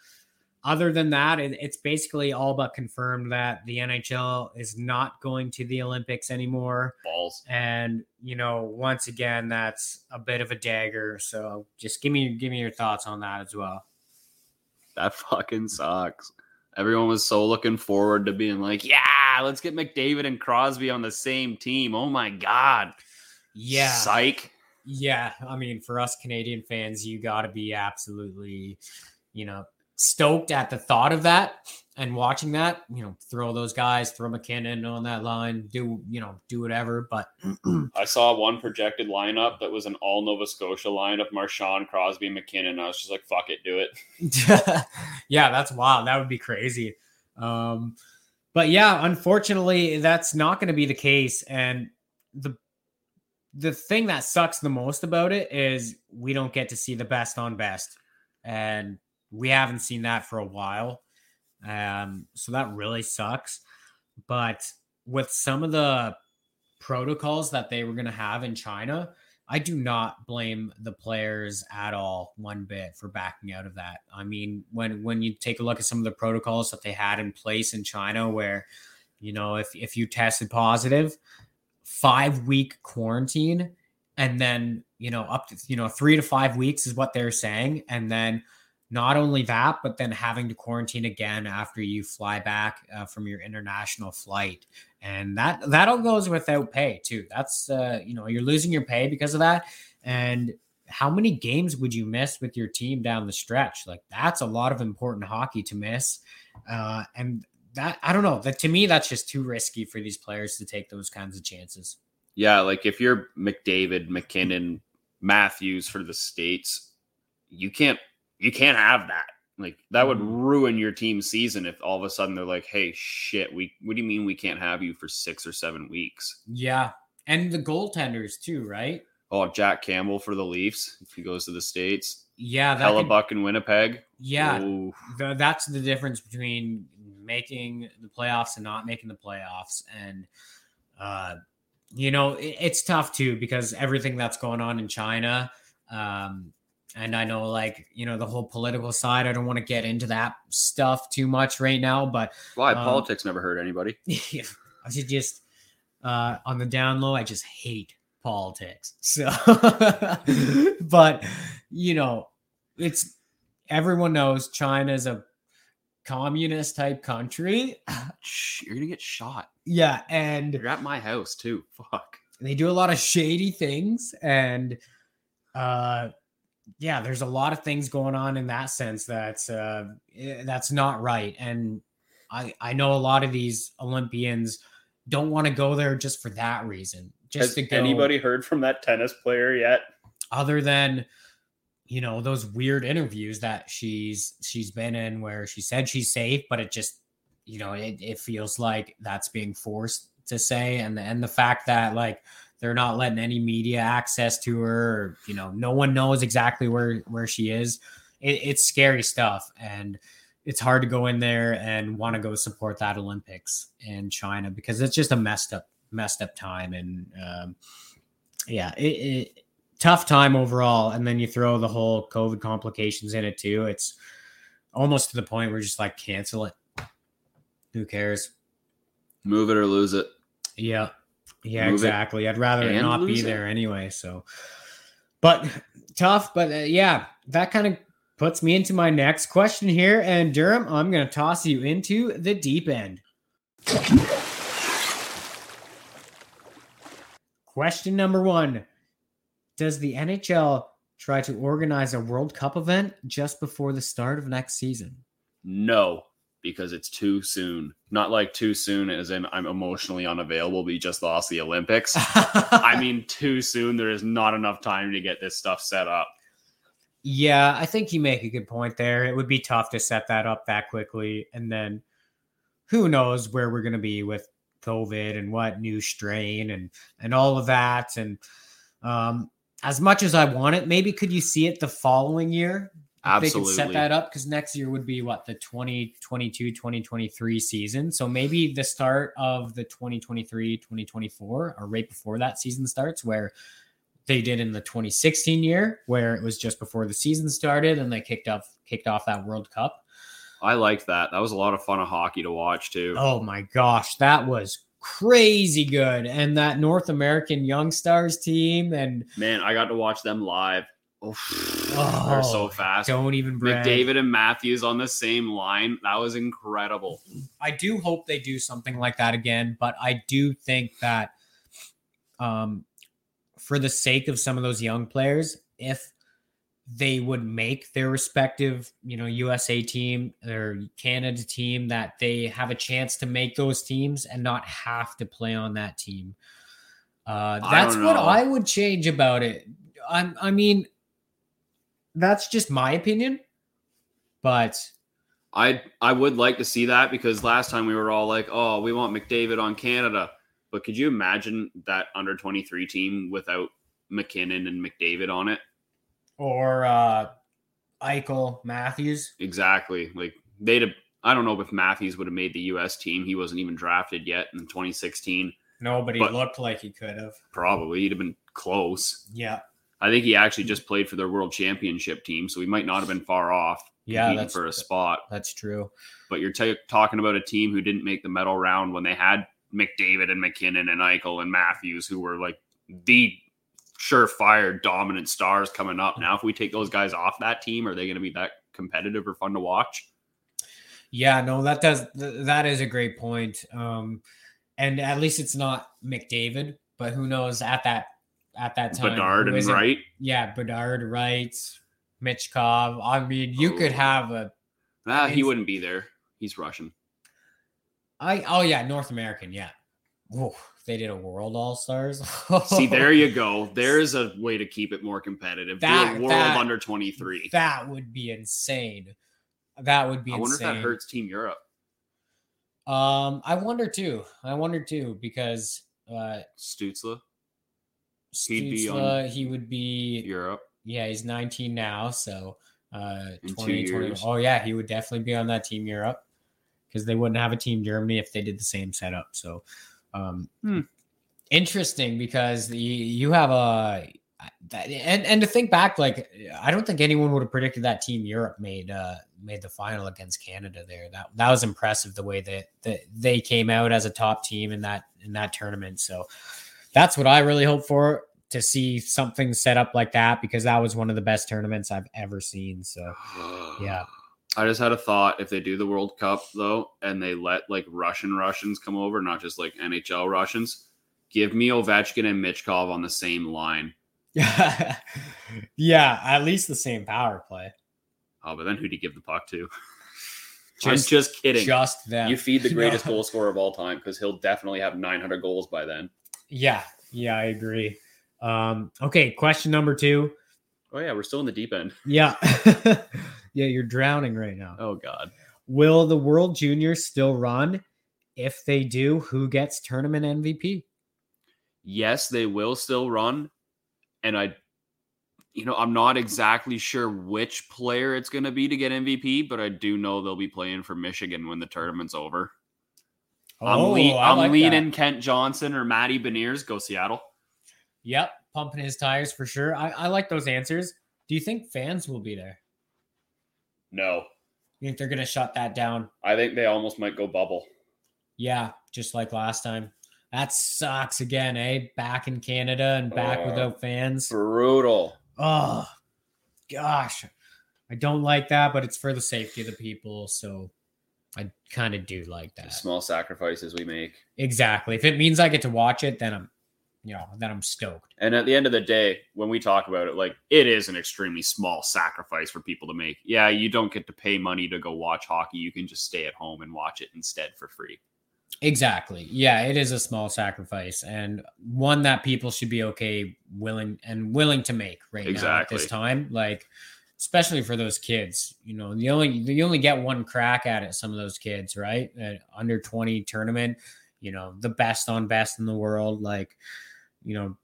Speaker 2: other than that, it, it's basically all but confirmed that the NHL is not going to the Olympics anymore.
Speaker 3: Balls.
Speaker 2: And you know, once again, that's a bit of a dagger. So just give me give me your thoughts on that as well.
Speaker 3: That fucking sucks. Everyone was so looking forward to being like, yeah, let's get McDavid and Crosby on the same team. Oh my god.
Speaker 2: Yeah.
Speaker 3: Psych.
Speaker 2: Yeah, I mean, for us Canadian fans, you got to be absolutely, you know, stoked at the thought of that and watching that. You know, throw those guys, throw MacKinnon on that line, do you know, do whatever. But
Speaker 3: I saw one projected lineup that was an all Nova Scotia lineup, Marchand, Crosby, MacKinnon. I was just like, fuck it, do it.
Speaker 2: yeah, that's wild. That would be crazy. Um, but yeah, unfortunately, that's not going to be the case. And the the thing that sucks the most about it is we don't get to see the best on best, and we haven't seen that for a while. Um, so that really sucks. But with some of the protocols that they were going to have in China, I do not blame the players at all one bit for backing out of that. I mean, when when you take a look at some of the protocols that they had in place in China where you know, if if you tested positive, 5 week quarantine and then, you know, up to you know, 3 to 5 weeks is what they're saying and then not only that, but then having to quarantine again after you fly back uh, from your international flight, and that that all goes without pay too. That's uh, you know you're losing your pay because of that, and how many games would you miss with your team down the stretch? Like that's a lot of important hockey to miss, uh, and that I don't know. That to me, that's just too risky for these players to take those kinds of chances.
Speaker 3: Yeah, like if you're McDavid, MacKinnon, Matthews for the States, you can't you can't have that. Like that would ruin your team's season if all of a sudden they're like, "Hey, shit, we what do you mean we can't have you for 6 or 7 weeks?"
Speaker 2: Yeah, and the goaltenders too, right?
Speaker 3: Oh, Jack Campbell for the Leafs if he goes to the states.
Speaker 2: Yeah, that could-
Speaker 3: Hellebuyck in Winnipeg.
Speaker 2: Yeah, the, that's the difference between making the playoffs and not making the playoffs. And, uh, you know, it, it's tough too because everything that's going on in China. Um, and I know, like, you know, the whole political side, I don't want to get into that stuff too much right now, but
Speaker 3: Why
Speaker 2: Um,
Speaker 3: politics never hurt anybody?
Speaker 2: yeah, I should just, uh, on the down low, I just hate politics. So, but, you know, it's everyone knows China is a communist type country.
Speaker 3: You're gonna get shot.
Speaker 2: Yeah, and
Speaker 3: You're at my house too. Fuck.
Speaker 2: they do a lot of shady things and uh yeah, there's a lot of things going on in that sense that's uh eh, that's not right and I I know a lot of these Olympians don't want to go there just for that reason. Just
Speaker 3: Has anybody heard from that tennis player yet?
Speaker 2: other than you know those weird interviews that she's she's been in where she said she's safe but it just you know it, it feels like that's being forced to say and and the fact that like they're not letting any media access to her or, you know no one knows exactly where where she is it, it's scary stuff and it's hard to go in there and want to go support that olympics in china because it's just a messed up messed up time and um yeah it, it tough time overall. And then you throw the whole COVID complications in it too. It's almost to the point where you're just like cancel it. Who cares?
Speaker 3: Move it or lose it.
Speaker 2: Yeah. Yeah, exactly. I'd rather it not be
Speaker 3: it.
Speaker 2: there anyway. So, but tough. But uh, yeah, that kind of puts me into my next question here. And Durham, I'm going to toss you into the deep end. Question number one Does the NHL try to organize a World Cup event just before the start of next season?
Speaker 3: No. Because it's too soon. Not like too soon as in I'm emotionally unavailable, you just lost the Olympics. I mean, too soon. There is not enough time to get this stuff set up.
Speaker 2: Yeah, I think you make a good point there. It would be tough to set that up that quickly. And then who knows where we're going to be with COVID and what new strain and and all of that. And um, as much as I want it, maybe could you see it the following year? If They could set that up because next year would be what the 2022 2023 season. So maybe the start of the 2023 2024 or right before that season starts, where they did in the 2016 year, where it was just before the season started and they kicked off kicked off that World Cup.
Speaker 3: I liked that. That was a lot of fun of hockey to watch too.
Speaker 2: Oh my gosh, that was crazy good. And that North American Young Stars team and
Speaker 3: Man, I got to watch them live. Oh,
Speaker 2: Oh,
Speaker 3: they're so fast.
Speaker 2: don't even brag.
Speaker 3: McDavid and Matthews on the same line. That was incredible.
Speaker 2: I do hope they do something like that again, but I do think that um for the sake of some of those young players, if they would make their respective, you know, USA team or Canada team that they have a chance to make those teams and not have to play on that team. Uh that's
Speaker 3: don't
Speaker 2: what. I would change about it. I I mean that's just my opinion. But
Speaker 3: I I would like to see that because last time we were all like, "Oh, we want McDavid on Canada." But could you imagine that under 23 team without MacKinnon and McDavid on it?
Speaker 2: or uh Eichel Matthews.
Speaker 3: Exactly. Like they'd have I don't know if Matthews would have made the US team. He wasn't even drafted yet in 2016.
Speaker 2: No,
Speaker 3: But- he
Speaker 2: looked like he could have.
Speaker 3: Probably he'd have been close.
Speaker 2: Yeah.
Speaker 3: I think he actually just played for their world championship team, so he might not have been far off
Speaker 2: Yeah, that's
Speaker 3: for a spot.
Speaker 2: that's true.
Speaker 3: But you're ta talking about a team who didn't make the medal round when they had McDavid and MacKinnon and Eichel and Matthews, who were like the surefire dominant stars coming up. Now, if we take those guys off that team, are they going to be that competitive or fun to watch?
Speaker 2: Yeah, no, that does th- that is a great point. Um and at least it's not McDavid, but who knows at that at that time.
Speaker 3: Bedard and Wright.
Speaker 2: Yeah, Bedard, Wright, Michkov. I mean, you could
Speaker 3: Oh.
Speaker 2: have a
Speaker 3: Ah, he wouldn't be there. He's Russian.
Speaker 2: I oh yeah, North American, yeah. They did a World All Stars.
Speaker 3: See, there you go. There's a way to keep it more competitive. Do
Speaker 2: That-
Speaker 3: a world
Speaker 2: that-
Speaker 3: under 23.
Speaker 2: That would be insane. That would be
Speaker 3: I wonder
Speaker 2: insane.
Speaker 3: if that hurts Team Europe.
Speaker 2: Um, I wonder too. I wonder too because uh,
Speaker 3: Stützle, He'd be on
Speaker 2: he would be
Speaker 3: Europe.
Speaker 2: yeah, he's 19 now, so uh,
Speaker 3: In two
Speaker 2: 2020.
Speaker 3: years.
Speaker 2: Oh yeah, he would definitely be on that team Europe because they wouldn't have a team Germany if they did the same setup. So, um,
Speaker 3: Hmm.
Speaker 2: interesting because you, you have a and and to think back, like I don't think anyone would have predicted that team Europe made uh made the final against Canada there. That that was impressive the way that that they came out as a top team in that in that tournament. So that's what I really hope for to see something set up like that because that was one of the best tournaments I've ever seen. So yeah.
Speaker 3: I just had a thought if they do the World Cup though, and they let like Russian Russians come over, not just like NHL Russians, give me Ovechkin and Michkov on the same line.
Speaker 2: yeah, yeah, at least the same power play.
Speaker 3: Oh, but then who do you give the puck to?
Speaker 2: Just-
Speaker 3: I'm just kidding.
Speaker 2: Just them.
Speaker 3: you feed the greatest goal scorer of all time because he'll definitely have 900 goals by then.
Speaker 2: Yeah, yeah, I agree. Um, okay, question number two.
Speaker 3: Oh yeah, we're still in the deep end.
Speaker 2: Yeah. yeah, you're drowning right now.
Speaker 3: Oh god.
Speaker 2: Will the World Juniors still run? If they do, who gets tournament MVP?
Speaker 3: yes, they will still run. And I, you know, I'm not exactly sure which player it's going to be to get MVP, but I do know they'll be playing for Michigan when the tournament's over. I'm,
Speaker 2: Oh,
Speaker 3: lean,
Speaker 2: I
Speaker 3: I'm
Speaker 2: like
Speaker 3: leaning
Speaker 2: that.
Speaker 3: Kent Johnson or Matty Beniers. Go Seattle.
Speaker 2: Yep, pumping his tires for sure. I, I like those answers. Do you think fans will be there?
Speaker 3: No,
Speaker 2: You think they're gonna shut that down?
Speaker 3: I think they almost might go bubble.
Speaker 2: Yeah, just like last time. That sucks again, eh? Back in Canada and back
Speaker 3: Oh.
Speaker 2: without fans.
Speaker 3: Brutal.
Speaker 2: Oh gosh. I don't like that, but it's for the safety of the people, so I kind of do like
Speaker 3: The
Speaker 2: that.
Speaker 3: small sacrifices we make.
Speaker 2: Exactly. If it means I get to watch it, then I'm you know then I'm stoked.
Speaker 3: And at the end of the day, when we talk about it, like it is an extremely small sacrifice for people to make. Yeah, you don't get to pay money to go watch hockey. You can just stay at home and watch it instead for free.
Speaker 2: Exactly. Yeah, it is a small sacrifice and one that people should be okay willing and willing to make right now at
Speaker 3: Exactly.
Speaker 2: this time. Like especially for those kids, you know, you only you only get one crack at it. Some of those kids, right? At under twenty tournament, you know, the best on best in the world. Like, you know,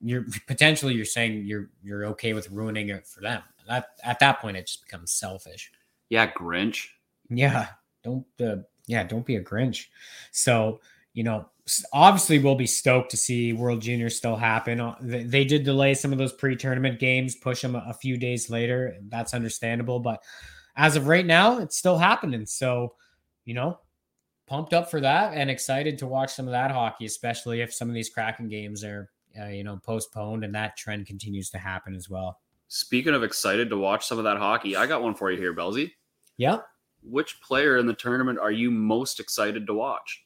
Speaker 2: you're potentially you're saying you're you're okay with ruining it for them. That at that point, it just becomes selfish.
Speaker 3: Yeah, Grinch.
Speaker 2: Yeah, don't uh, yeah, don't be a Grinch. So, you know, obviously we'll be stoked to see World Juniors still happen. Uh, They, did delay some of those pre-tournament games, push them a, a few days later. That's understandable, but as of right now, it's still happening. So, you know, pumped up for that and excited to watch some of that hockey, especially if some of these Kraken games are uh, you know, postponed and that trend continues to happen as well.
Speaker 3: Speaking of excited to watch some of that hockey, I got one for you here, Belzy.
Speaker 2: Yeah.
Speaker 3: Which player in the tournament are you most excited to watch?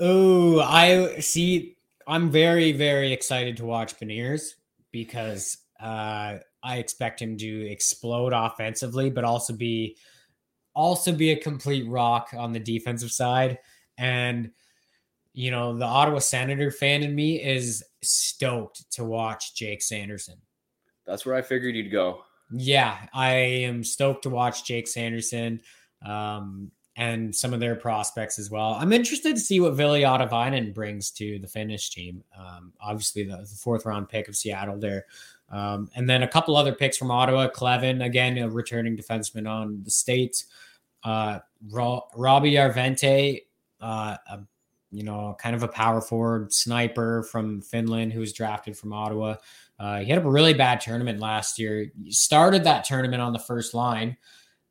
Speaker 2: Oh, I see. I'm very, very excited to watch Beniers because uh, I expect him to explode offensively, but also be also be a complete rock on the defensive side. And you know, the Ottawa Senator fan in me is stoked to watch Jake Sanderson.
Speaker 3: That's where I figured you'd go.
Speaker 2: Yeah, I am stoked to watch Jake Sanderson um, and some of their prospects as well. I'm interested to see what Ville Ottavainen brings to the Finnish team. Um, obviously, the, the fourth round pick of Seattle there. Um, and then a couple other picks from Ottawa. Kleven, again, a returning defenseman on the States. Uh, Ro- Roby Järventie, uh, a, you know, kind of a power forward sniper from Finland who was drafted from Ottawa. Uh, he had a really bad tournament last year. He started that tournament on the first line,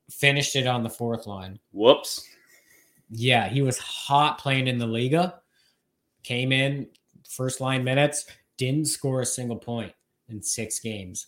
Speaker 2: finished it on the fourth line.
Speaker 3: Whoops.
Speaker 2: Yeah, he was hot playing in the Liiga. Came in first line minutes, didn't score a single point in six games.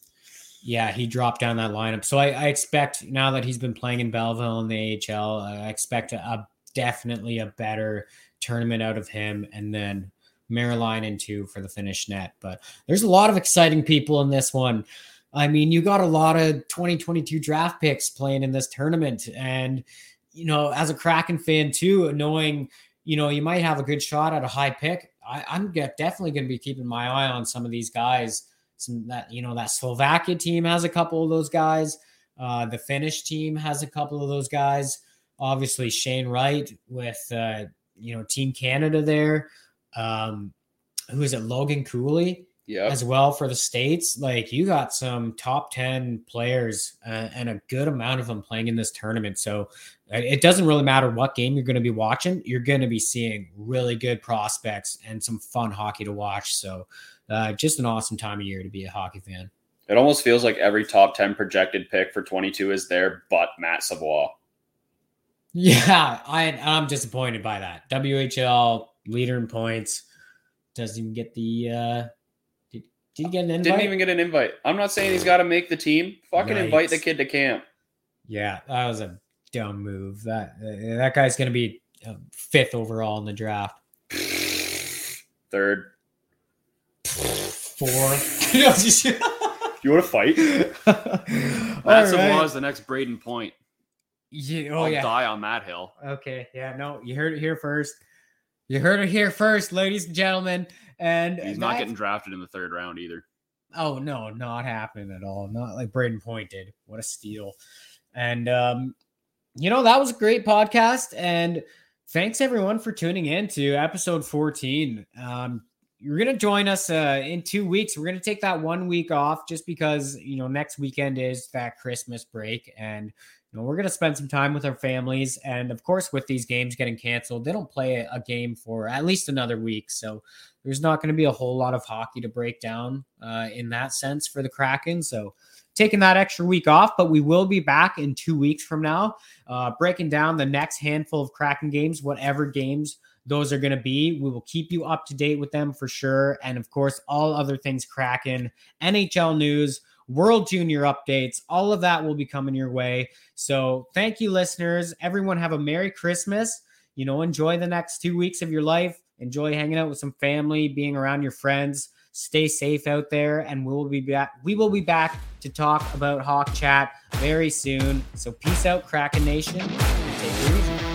Speaker 2: Yeah, he dropped down that lineup. So I, I expect now that he's been playing in Belleville in the AHL, I expect a, a definitely a better tournament out of him, and then Meriläinen Meriläinen two for the Finnish net. But there's a lot of exciting people in this one. I mean, you got a lot of 2022 draft picks playing in this tournament, and you know, as a Kraken fan too, knowing you know you might have a good shot at a high pick, I, I'm definitely going to be keeping my eye on some of these guys. Some that you know that Slovakia team has a couple of those guys. Uh, the Finnish team has a couple of those guys. Obviously, Shane Wright with uh, you know Team Canada there. Um, who is it? Logan Cooley
Speaker 3: Yeah.
Speaker 2: as well for the states. Like you got some top ten players uh, and a good amount of them playing in this tournament. So uh, it doesn't really matter what game you're going to be watching. You're going to be seeing really good prospects and some fun hockey to watch. So uh, just an awesome time of year to be a hockey fan.
Speaker 3: It almost feels like every top 10 projected pick for 22 is there, but Matt Savoie.
Speaker 2: Yeah, I I'm disappointed by that. WHL leader in points doesn't even get the. uh Did, did he get an invite?
Speaker 3: Didn't even get an invite. I'm not saying he's got to make the team. Fucking invite the kid to camp.
Speaker 2: Yeah, that was a dumb move. That uh, that guy's going to be uh, fifth overall in the draft.
Speaker 3: Third.
Speaker 2: Four. No, just-
Speaker 3: You want to fight?
Speaker 2: All
Speaker 3: Matt Savoie
Speaker 2: right.
Speaker 3: is the next Brayden Point.
Speaker 2: Yeah, oh
Speaker 3: I'll
Speaker 2: yeah.
Speaker 3: die on that hill.
Speaker 2: Okay. Yeah. No, you heard it here first. You heard it here first, ladies and gentlemen. And
Speaker 3: He's not getting drafted in the third round either.
Speaker 2: Oh no, not happening at all. Not like Brayden Point did. What a steal. And um, you know, that was a great podcast. And thanks everyone for tuning in to episode 14. Um, you're gonna join us uh in two weeks. We're gonna take that one week off just because you know next weekend is that Christmas break and you know, we're gonna spend some time with our families, and of course, with these games getting canceled, they don't play a game for at least another week. So there's not going to be a whole lot of hockey to break down uh, in that sense for the Kraken. So taking that extra week off, but we will be back in two weeks from now, uh, breaking down the next handful of Kraken games, whatever games those are going to be. We will keep you up to date with them for sure. And of course, all other things Kraken, NHL news, World Junior updates, all of that will be coming your way. So thank you, listeners. Everyone have a Merry Christmas. You know, enjoy the next two weeks of your life. Enjoy hanging out with some family, being around your friends. Stay safe out there, and we will be back. We will be back to talk about Hawk Chat very soon. So peace out, Kraken Nation, take.